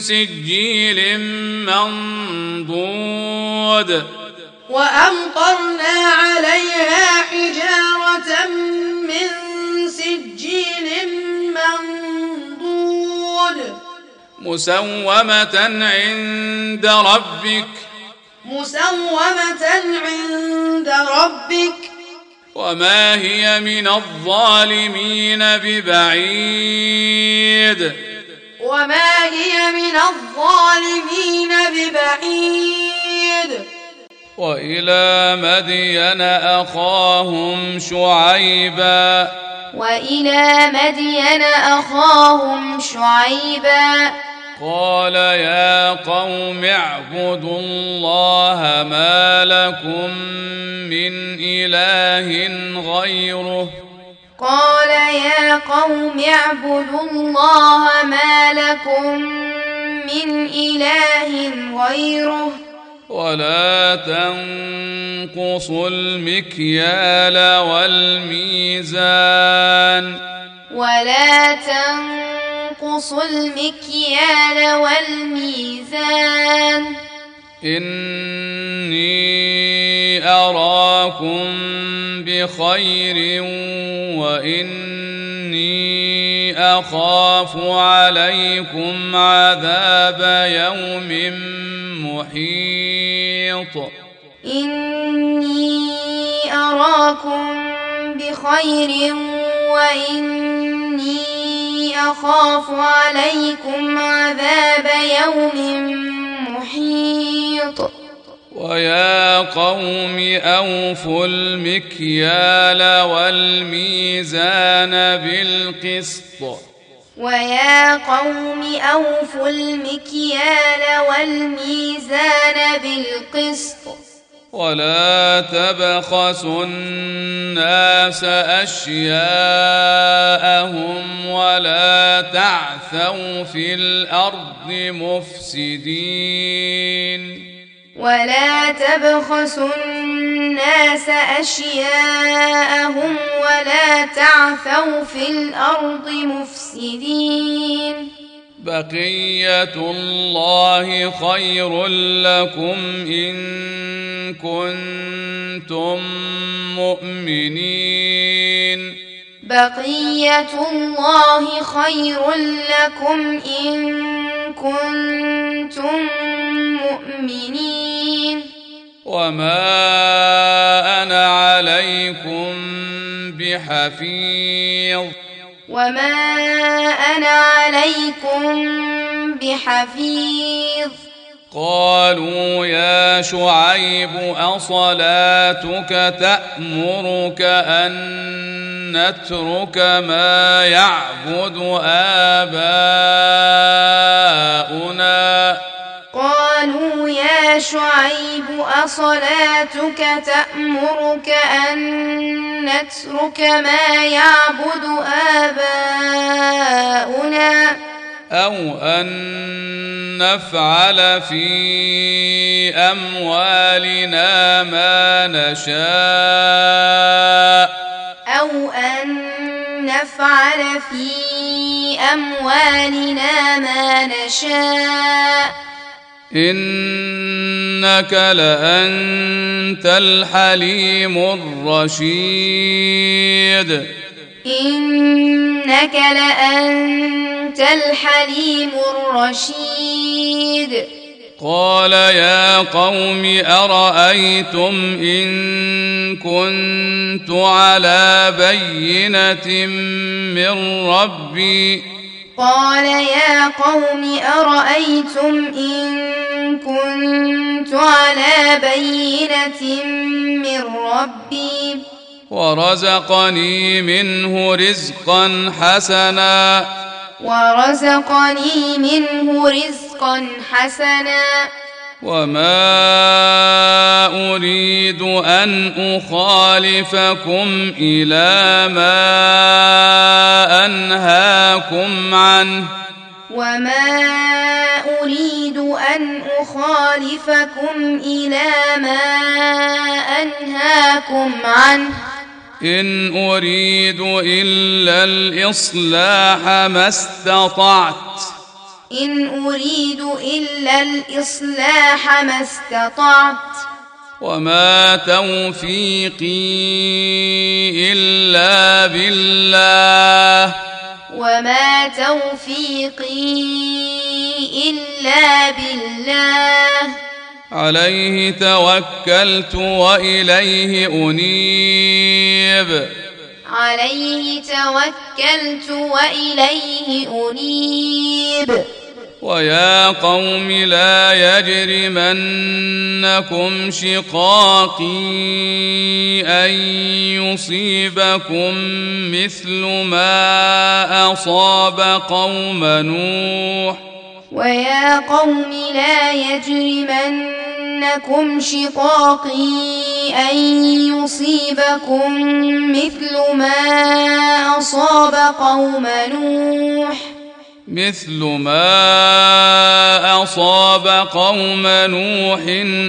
Speaker 1: سجيل منضود.
Speaker 2: وأمطرنا عليها حجارة من سجيل منضود.
Speaker 1: مسومة عند ربك.
Speaker 2: مسومة عند ربك.
Speaker 1: وما هي من الظالمين ببعيد.
Speaker 2: وما هي من الظالمين ببعيد.
Speaker 1: وإلى مدين أخاهم شعيبا.
Speaker 3: وإلى مدين أخاهم شعيبا.
Speaker 1: قال يا قوم اعبدوا الله ما لكم من إله غيره.
Speaker 3: قال يا قوم اعبدوا الله ما لكم من إله غيره.
Speaker 1: ولا تنقصوا المكيال والميزان.
Speaker 3: ولا تنقصوا المكيال والميزان.
Speaker 1: إني أراكم بخير وإني أخاف عليكم عذاب يوم محيط.
Speaker 3: إني أراكم بخير وإني أخاف عليكم عذاب يوم محيط.
Speaker 1: ويا قوم أوفوا المكيال والميزان بالقسط.
Speaker 3: ويا قوم أوفوا المكيال والميزان بالقسط.
Speaker 1: ولا تبخسوا الناس اشياءهم ولا تعثوا في الأرض مفسدين
Speaker 3: ولا تبخسوا الناس اشياءهم ولا تعثوا في الأرض مفسدين
Speaker 1: بقية الله خير لكم إن كنتم مؤمنين.
Speaker 3: بقية الله خير لكم إن كنتم مؤمنين.
Speaker 1: وما أنا عليكم بحفيظ.
Speaker 3: وما أنا عليكم بحفيظ
Speaker 1: قالوا يا شعيب اصلاتك تامرك ان نترك ما يعبد اباؤنا؟
Speaker 3: قالوا يا شعيب أصلاتك تأمرك أن نترك ما يعبد آباؤنا
Speaker 1: أو أن نفعل في أموالنا ما نشاء.
Speaker 3: أو أن نفعل في أموالنا ما نشاء.
Speaker 1: إنك لأنت الحليم الرشيد.
Speaker 3: إنك لأنت الحليم الرشيد.
Speaker 1: قال يا قوم أرأيتم إن كنت على بينة من ربي؟
Speaker 3: قال يا قوم أرأيتم إن كنت على بينة من ربي؟
Speaker 1: ورزقني منه رزقا حسنا.
Speaker 3: ورزقني منه رزقا حسنا.
Speaker 1: وما اريد ان اخالفكم إلى ما انهاكم عنه
Speaker 3: وما أريد أن أخالفكم إلى ما أنهاكم عنه
Speaker 1: ان اريد الا الاصلاح ما استطعت
Speaker 3: إن أريد إلا الإصلاح ما استطعت.
Speaker 1: وما توفيقي إلا بالله.
Speaker 3: وما توفيقي إلا بالله.
Speaker 1: عليه توكلت وإليه أنيب.
Speaker 3: عليه توكلت وإليه أنيب.
Speaker 1: ويا قوم لا يجرمنكم شقاقي أن يصيبكم مثل ما أصاب قوم نوح.
Speaker 3: ويا قوم لا يجرمنكم شقاقي أن يصيبكم مثل ما أصاب قوم نوح.
Speaker 1: مثل ما أصاب قوم نوح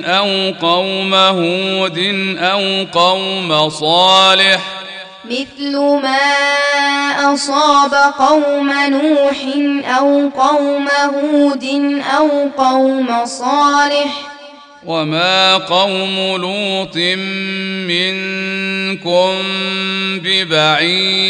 Speaker 1: أو قوم هود أو قوم صالح.
Speaker 3: مثل ما أصاب قوم نوح أو قوم هود أو قوم صالح.
Speaker 1: وما قوم لوط منكم ببعيد.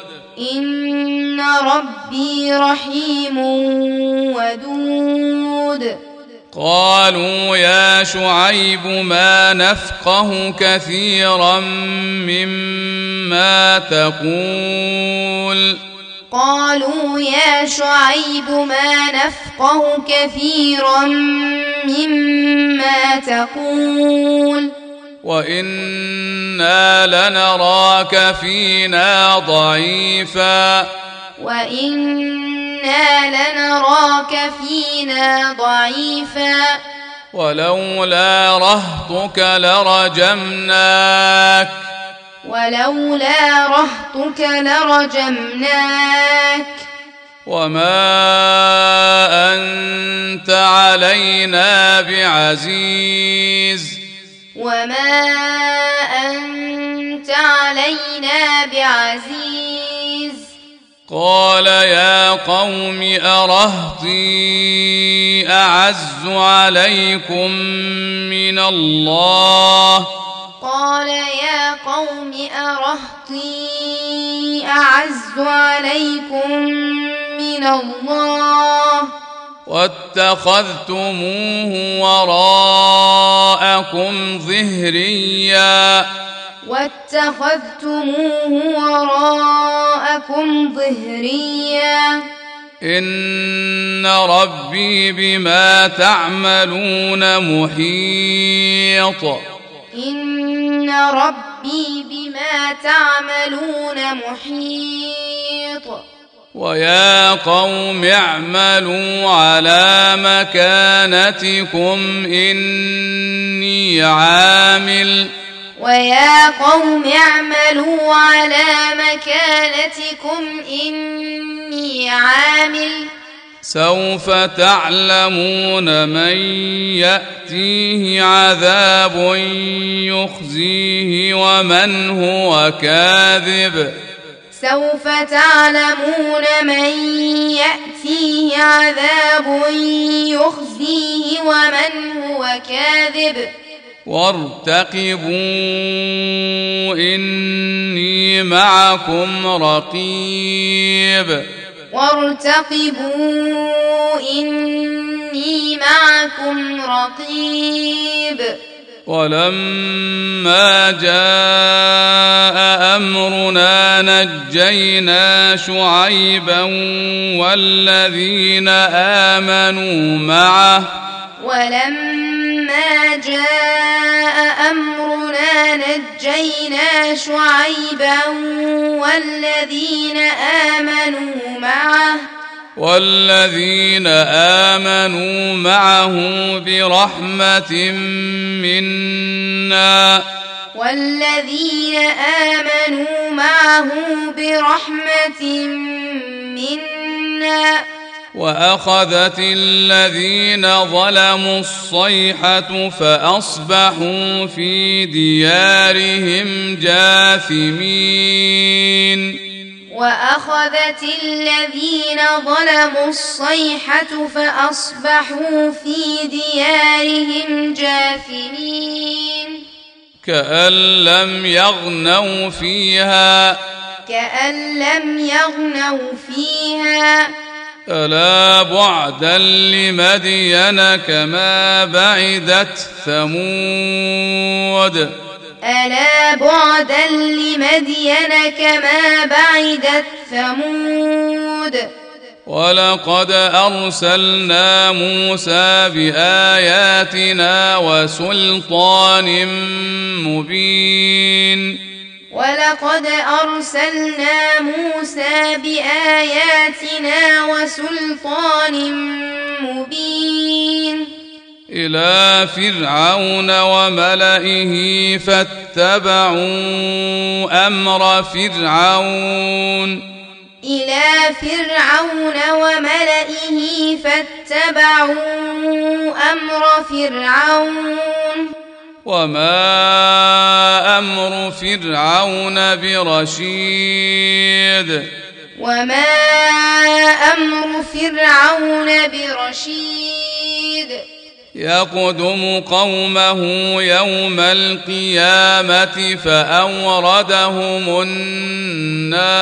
Speaker 3: ان ربي رحيم ودود.
Speaker 1: قالوا يا شعيب ما نفقه كثيرا مما تقول
Speaker 3: قالوا يا شعيب ما نفقه كثيرا مما تقول
Speaker 1: وأنا لنراك فينا ضعيفا
Speaker 3: وإنا لنراك فينا ضعيفا
Speaker 1: ولولا رهطك لرجمناك
Speaker 3: ولولا رهطك لرجمناك
Speaker 1: وما انت علينا بعزيز
Speaker 3: وما أنت علينا بعزيز
Speaker 1: قال يا قوم أرهطي أعز عليكم من الله
Speaker 3: قال يا قوم أرهطي أعز عليكم من الله
Speaker 1: واتخذتموه وراءكم ظهريا.
Speaker 3: واتخذتموه وراءكم ظهريا.
Speaker 1: إن ربي بما تعملون محيط.
Speaker 3: إن ربي بما تعملون محيط.
Speaker 1: ويا قوم اعملوا على مكانتكم إني عامل.
Speaker 3: ويا قوم اعملوا على مكانتكم إني عامل.
Speaker 1: سوف تعلمون من يأتيه عذاب يخزيه ومن هو كاذب.
Speaker 3: سوف تعلمون من يأتيه عذاب يخزيه ومن هو كاذب
Speaker 1: وارتقبوا إني معكم رقيب
Speaker 3: وارتقبوا إني معكم رقيب
Speaker 1: ولما جاء أمرنا نجينا شعيبا والذين آمنوا معه.
Speaker 3: ولما جاء أمرنا نجينا شعيبا والذين آمنوا معه.
Speaker 1: والذين آمنوا معه برحمة منا.
Speaker 3: والذين آمنوا معه برحمة منا.
Speaker 1: وأخذت الذين ظلموا الصيحة فأصبحوا في ديارهم جاثمين.
Speaker 3: وأخذت الذين ظلموا الصيحة فأصبحوا في ديارهم جاثمين.
Speaker 1: كأن لم يغنوا فيها.
Speaker 3: كأن لم يغنوا فيها.
Speaker 1: ألا بعدا لمدين كما بعدت ثمود.
Speaker 3: ألا بعدا لمدين كما بعدت ثمود؟
Speaker 1: ولقد أرسلنا موسى بآياتنا وسلطان مبين.
Speaker 3: ولقد أرسلنا موسى بآياتنا وسلطان مبين.
Speaker 1: إلى فرعون وملئه فاتبعوا أمر فرعون.
Speaker 3: إلى فرعون وملئه فاتبعوا أمر فرعون.
Speaker 1: وما أمر فرعون برشيد.
Speaker 3: وما أمر فرعون برشيد.
Speaker 1: يقدم قومه يوم القيامة فأوردهم النار.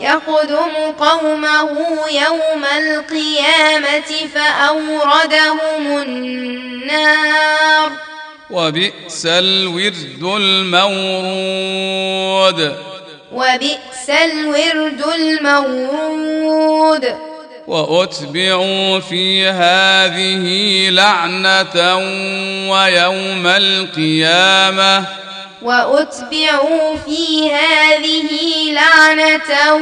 Speaker 3: يقدم قومه يوم القيامة فأوردهم النار.
Speaker 1: وبئس الورد المورود.
Speaker 3: وبئس الورد المورود.
Speaker 1: وأتبعوا في هذه لعنة ويوم القيامة.
Speaker 3: وأتبعوا في هذه لعنة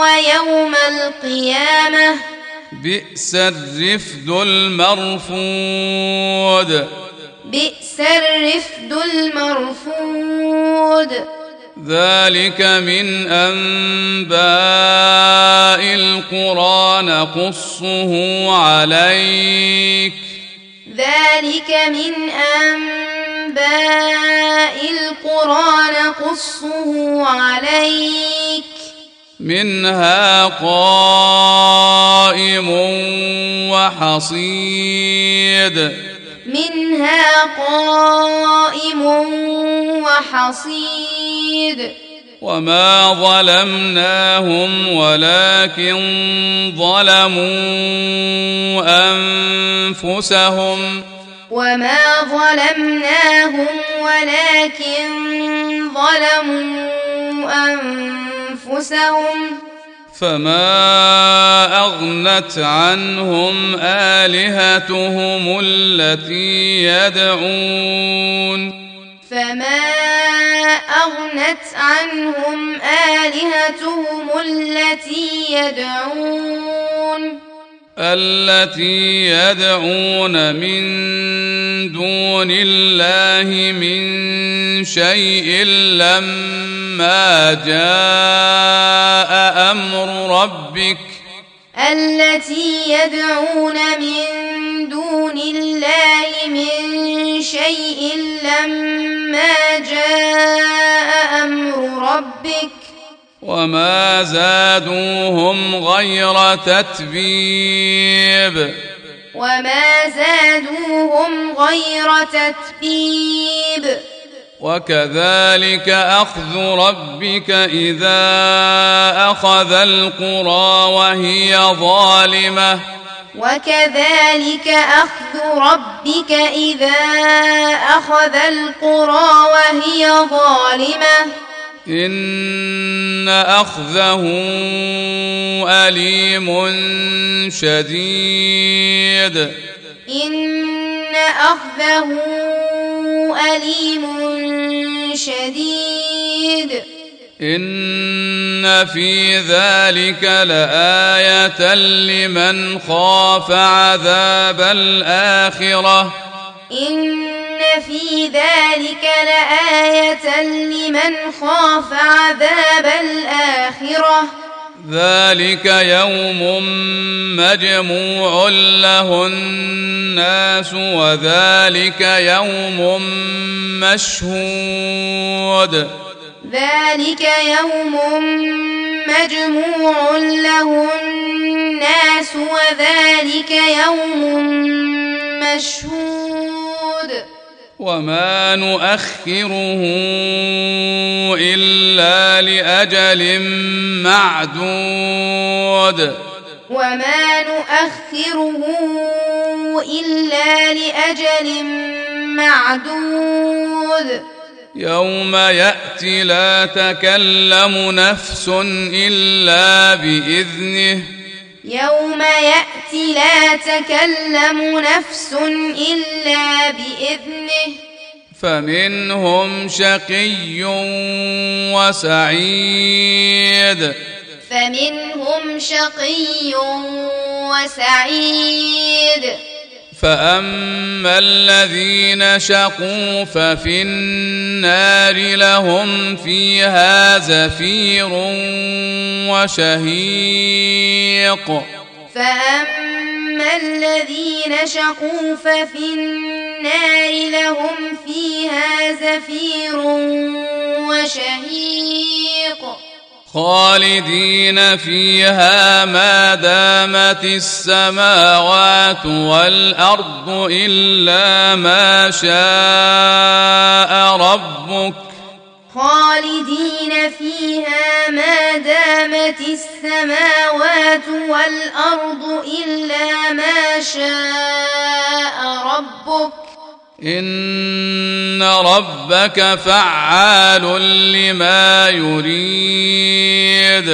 Speaker 3: ويوم القيامة.
Speaker 1: بئس الرفد المرفود.
Speaker 3: بئس الرفد المرفود.
Speaker 1: ذلك من أنباء القرى نقصه عليك.
Speaker 3: ذلك من أنباء القرى نقصه عليك.
Speaker 1: منها قائم وحصيد.
Speaker 3: منها قائم وحصيد.
Speaker 1: وما ظلمناهم ولكن ظلموا انفسهم.
Speaker 3: وما ظلمناهم ولكن ظلموا انفسهم.
Speaker 1: فما اغنت عنهم الهتهم التي يدعون
Speaker 3: فما اغنت عنهم الهتهم التي يدعون
Speaker 1: التي يدعون من دون الله من شيء لما جاء أمر ربك
Speaker 3: التي يدعون من دون الله من شيء لما جاء أمر ربك
Speaker 1: وما زادوهم غير تتبيب.
Speaker 3: وما زادوهم غير تتبيب.
Speaker 1: وكذلك أخذ ربك إذا أخذ القرى وهي ظالمة.
Speaker 3: وكذلك أخذ ربك إذا أخذ القرى وهي ظالمة.
Speaker 1: إن أخذه أليم شديد.
Speaker 3: إن أخذه أليم شديد.
Speaker 1: إن في ذلك لآية لمن خاف عذاب الآخرة.
Speaker 3: إن في ذلك لآية لمن خاف عذاب الآخرة.
Speaker 1: ذلك يوم مجموع له الناس وذلك يوم مشهود.
Speaker 3: ذلك يوم مجموع له الناس وذلك يوم مشهود.
Speaker 1: وما نؤخره الا لاجل معدود
Speaker 3: وما نؤخره إلا لأجل معدود
Speaker 1: يوم ياتي لا تكلم نفس الا باذنه
Speaker 3: يوم يأتي لا تكلم نفس إلا بإذنه.
Speaker 1: فمنهم شقي وسعيد.
Speaker 3: فمنهم شقي وسعيد.
Speaker 1: فاما الذين شقوا ففي النار لهم فيها زفير وشهيق
Speaker 3: فأما الذين شقوا ففي النار لهم فيها زفير وشهيق
Speaker 1: خالدين فيها ما دامت السماوات والأرض إلا ما شاء ربك.
Speaker 3: خالدين فيها ما دامت السماوات والأرض إلا ما شاء
Speaker 1: ان ربك فعال لما يريد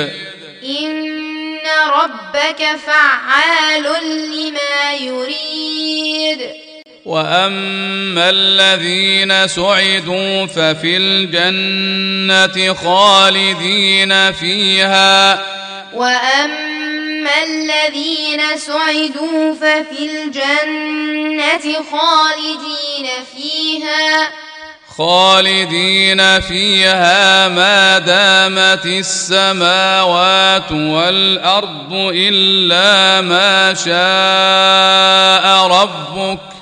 Speaker 3: إن ربك فعال لما يريد
Speaker 1: واما الذين سعدوا ففي الجنه خالدين فيها
Speaker 3: الذين سعدوا ففي الجنة خالدين فيها
Speaker 1: خالدين فيها ما دامت السماوات والارض الا ما شاء ربك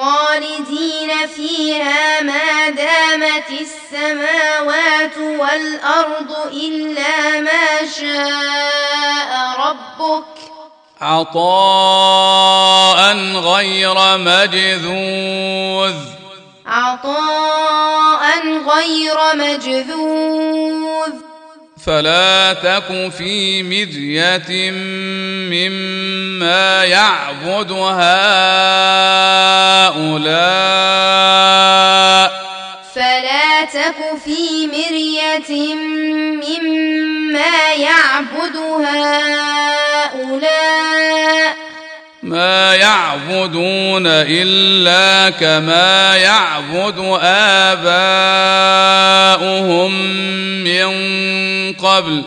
Speaker 3: خالدين فيها ما دامت السماوات والأرض إلا ما شاء ربك
Speaker 1: عطاء غير مجذوذ.
Speaker 3: عطاء غير مجذوذ.
Speaker 1: فلا تك في مريه مما يعبد هؤلاء.
Speaker 3: فلا تك في مرية مما يعبد هؤلاء.
Speaker 1: ما يعبدون إلا كما يعبد آباؤهم من قبل.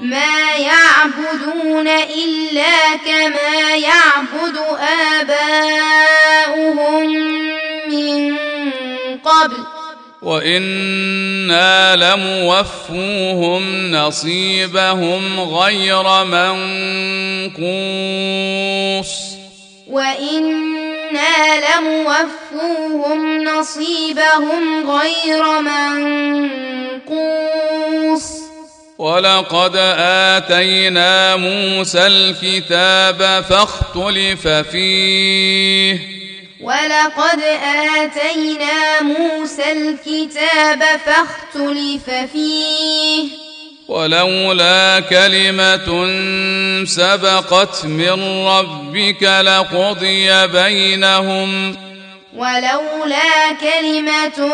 Speaker 3: ما يعبدون إلا كما يعبد آباؤهم من قبل.
Speaker 1: وإنا لموفوهم نصيبهم غير منقوص.
Speaker 3: وإنا لموفوهم نصيبهم غير منقوص
Speaker 1: ولقد اتينا موسى الكتاب فاختلف فيه
Speaker 3: ولقد آتينا موسى الكتاب فاختلف فيه
Speaker 1: ولولا كلمة سبقت من ربك لقضي بينهم.
Speaker 3: ولولا كلمة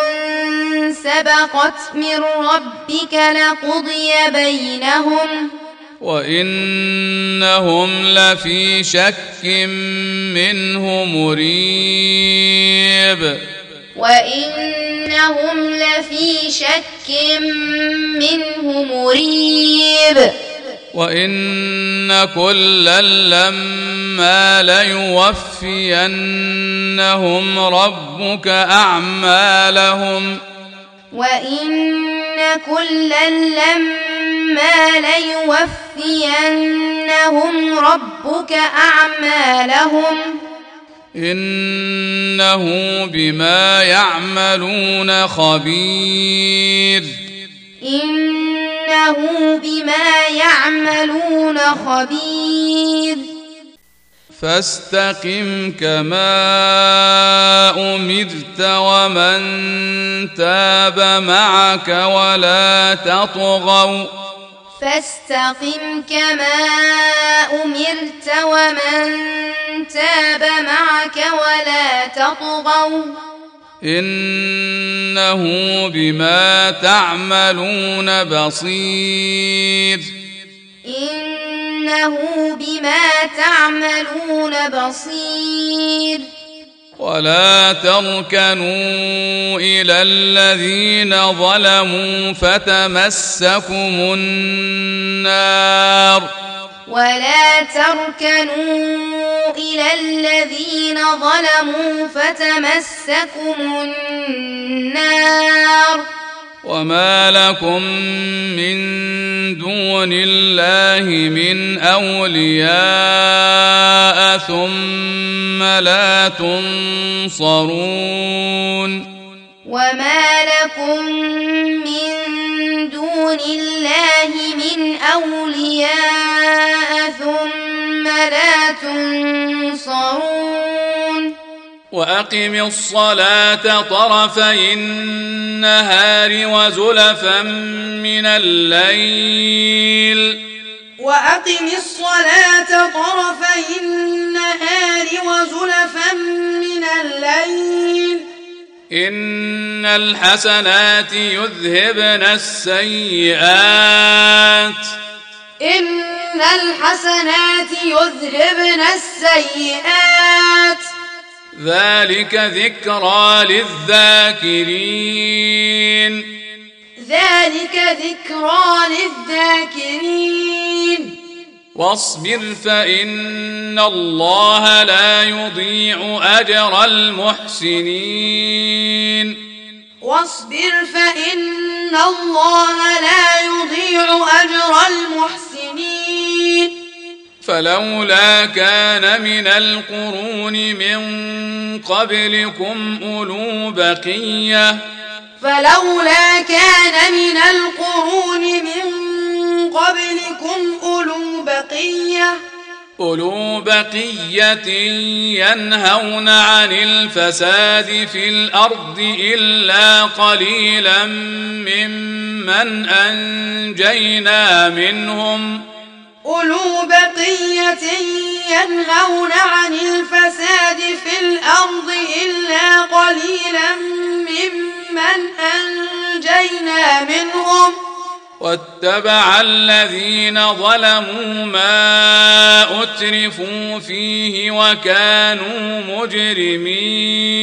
Speaker 3: سبقت من ربك لقضي بينهم.
Speaker 1: وإنهم لفي شك منه مريب.
Speaker 3: وإنهم لفي شك منه مريب
Speaker 1: وإن كلا لما ليوفينهم ربك أعمالهم
Speaker 3: وإن كلا لما ليوفينهم ربك أعمالهم
Speaker 1: إنه بما يعملون خبير.
Speaker 3: إنه بما يعملون خبير.
Speaker 1: فاستقم كما أمرت ومن تاب معك ولا تطغوا
Speaker 3: فاستقم كما أمرت ومن تاب معك ولا تطغوا.
Speaker 1: إنه بما تعملون بصير.
Speaker 3: إنه بما تعملون بصير.
Speaker 1: ولا تركنوا إلى الذين ظلموا فتمسكم النار.
Speaker 3: ولا تركنوا إلى الذين ظلموا فتمسكم النار.
Speaker 1: وما لكم من دون الله من اولياء ثم لا تنصرون
Speaker 3: وما لكم من دون الله من اولياء ثم لا تنصرون
Speaker 1: وأقم الصلاة طرفي النهار وزلفا من الليل.
Speaker 2: وأقم الصلاة طرفي النهار وزلفا من الليل.
Speaker 1: إن الحسنات يذهبن السيئات.
Speaker 2: إن الحسنات يذهبن السيئات.
Speaker 1: ذلك ذكرى للذاكرين.
Speaker 2: ذلك ذكرى للذاكرين.
Speaker 1: واصبر فإن الله لا يضيع أجر المحسنين.
Speaker 2: واصبر فإن الله لا يضيع أجر المحسنين.
Speaker 1: فلولا كان من القرون من قبلكم أولو بقية.
Speaker 2: فلولا كان من القرون من قبلكم أولو بقية.
Speaker 1: أولو بقية ينهون عن الفساد في الأرض إلا قليلا ممن أنجينا منهم.
Speaker 2: أولو بقية ينهون عن الفساد في الأرض إلا قليلا ممن أنجينا منهم.
Speaker 1: واتبع الذين ظلموا ما أترفوا فيه وكانوا مجرمين.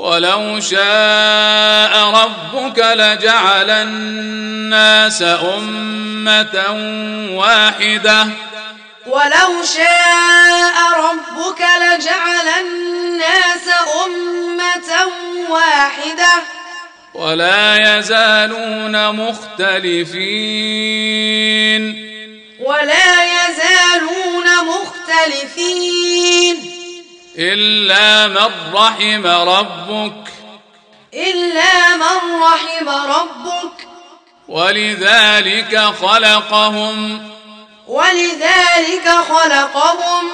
Speaker 1: ولو شاء ربك لجعل الناس أمة واحدة.
Speaker 2: ولو شاء ربك لجعل الناس أمة واحدة.
Speaker 1: ولا يزالون مختلفين.
Speaker 2: ولا يزالون مختلفين.
Speaker 1: إلا من رحم ربك.
Speaker 2: إلا من رحم ربك.
Speaker 1: ولذلك خلقهم.
Speaker 2: ولذلك خلقهم.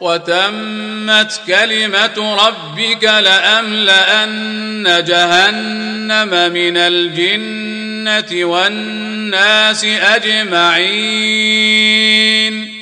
Speaker 1: وتمت كلمة ربك لأملأن جهنم من الجنة والناس أجمعين.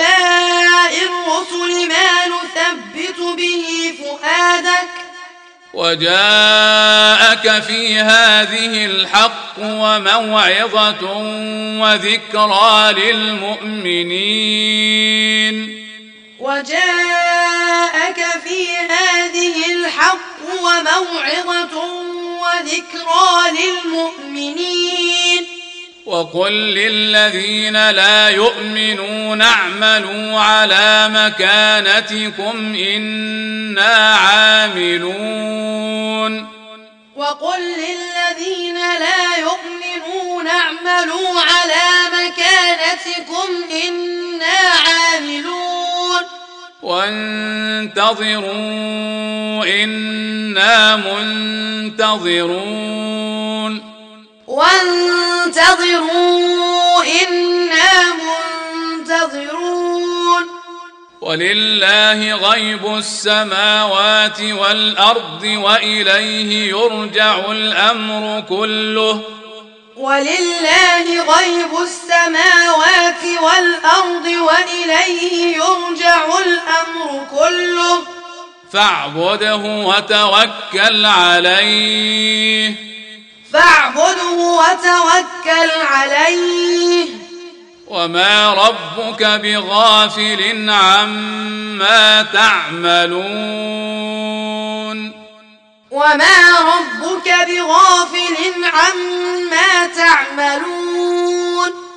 Speaker 2: الرسل ما نثبت به فؤادك.
Speaker 1: وجاءك في هذه الحق وموعظة وذكرى للمؤمنين.
Speaker 2: وجاءك في هذه الحق وموعظة وذكرى للمؤمنين.
Speaker 1: وقل للذين لا يؤمنون اعملوا على مكانتكم إنا عاملون.
Speaker 2: وقل للذين لا يؤمنون اعملوا على مكانتكم إنا عاملون.
Speaker 1: وانتظروا إنا منتظرون.
Speaker 2: وانتظروا إنا منتظرون.
Speaker 1: ولله غيب السماوات والأرض وإليه يرجع الأمر كله.
Speaker 2: ولله غيب السماوات والأرض وإليه يرجع الأمر كله.
Speaker 1: فاعبده وتوكل عليه.
Speaker 2: فاعبده وتوكل عليه.
Speaker 1: وما ربك بغافل عما تعملون.
Speaker 2: وما ربك بغافل عما تعملون.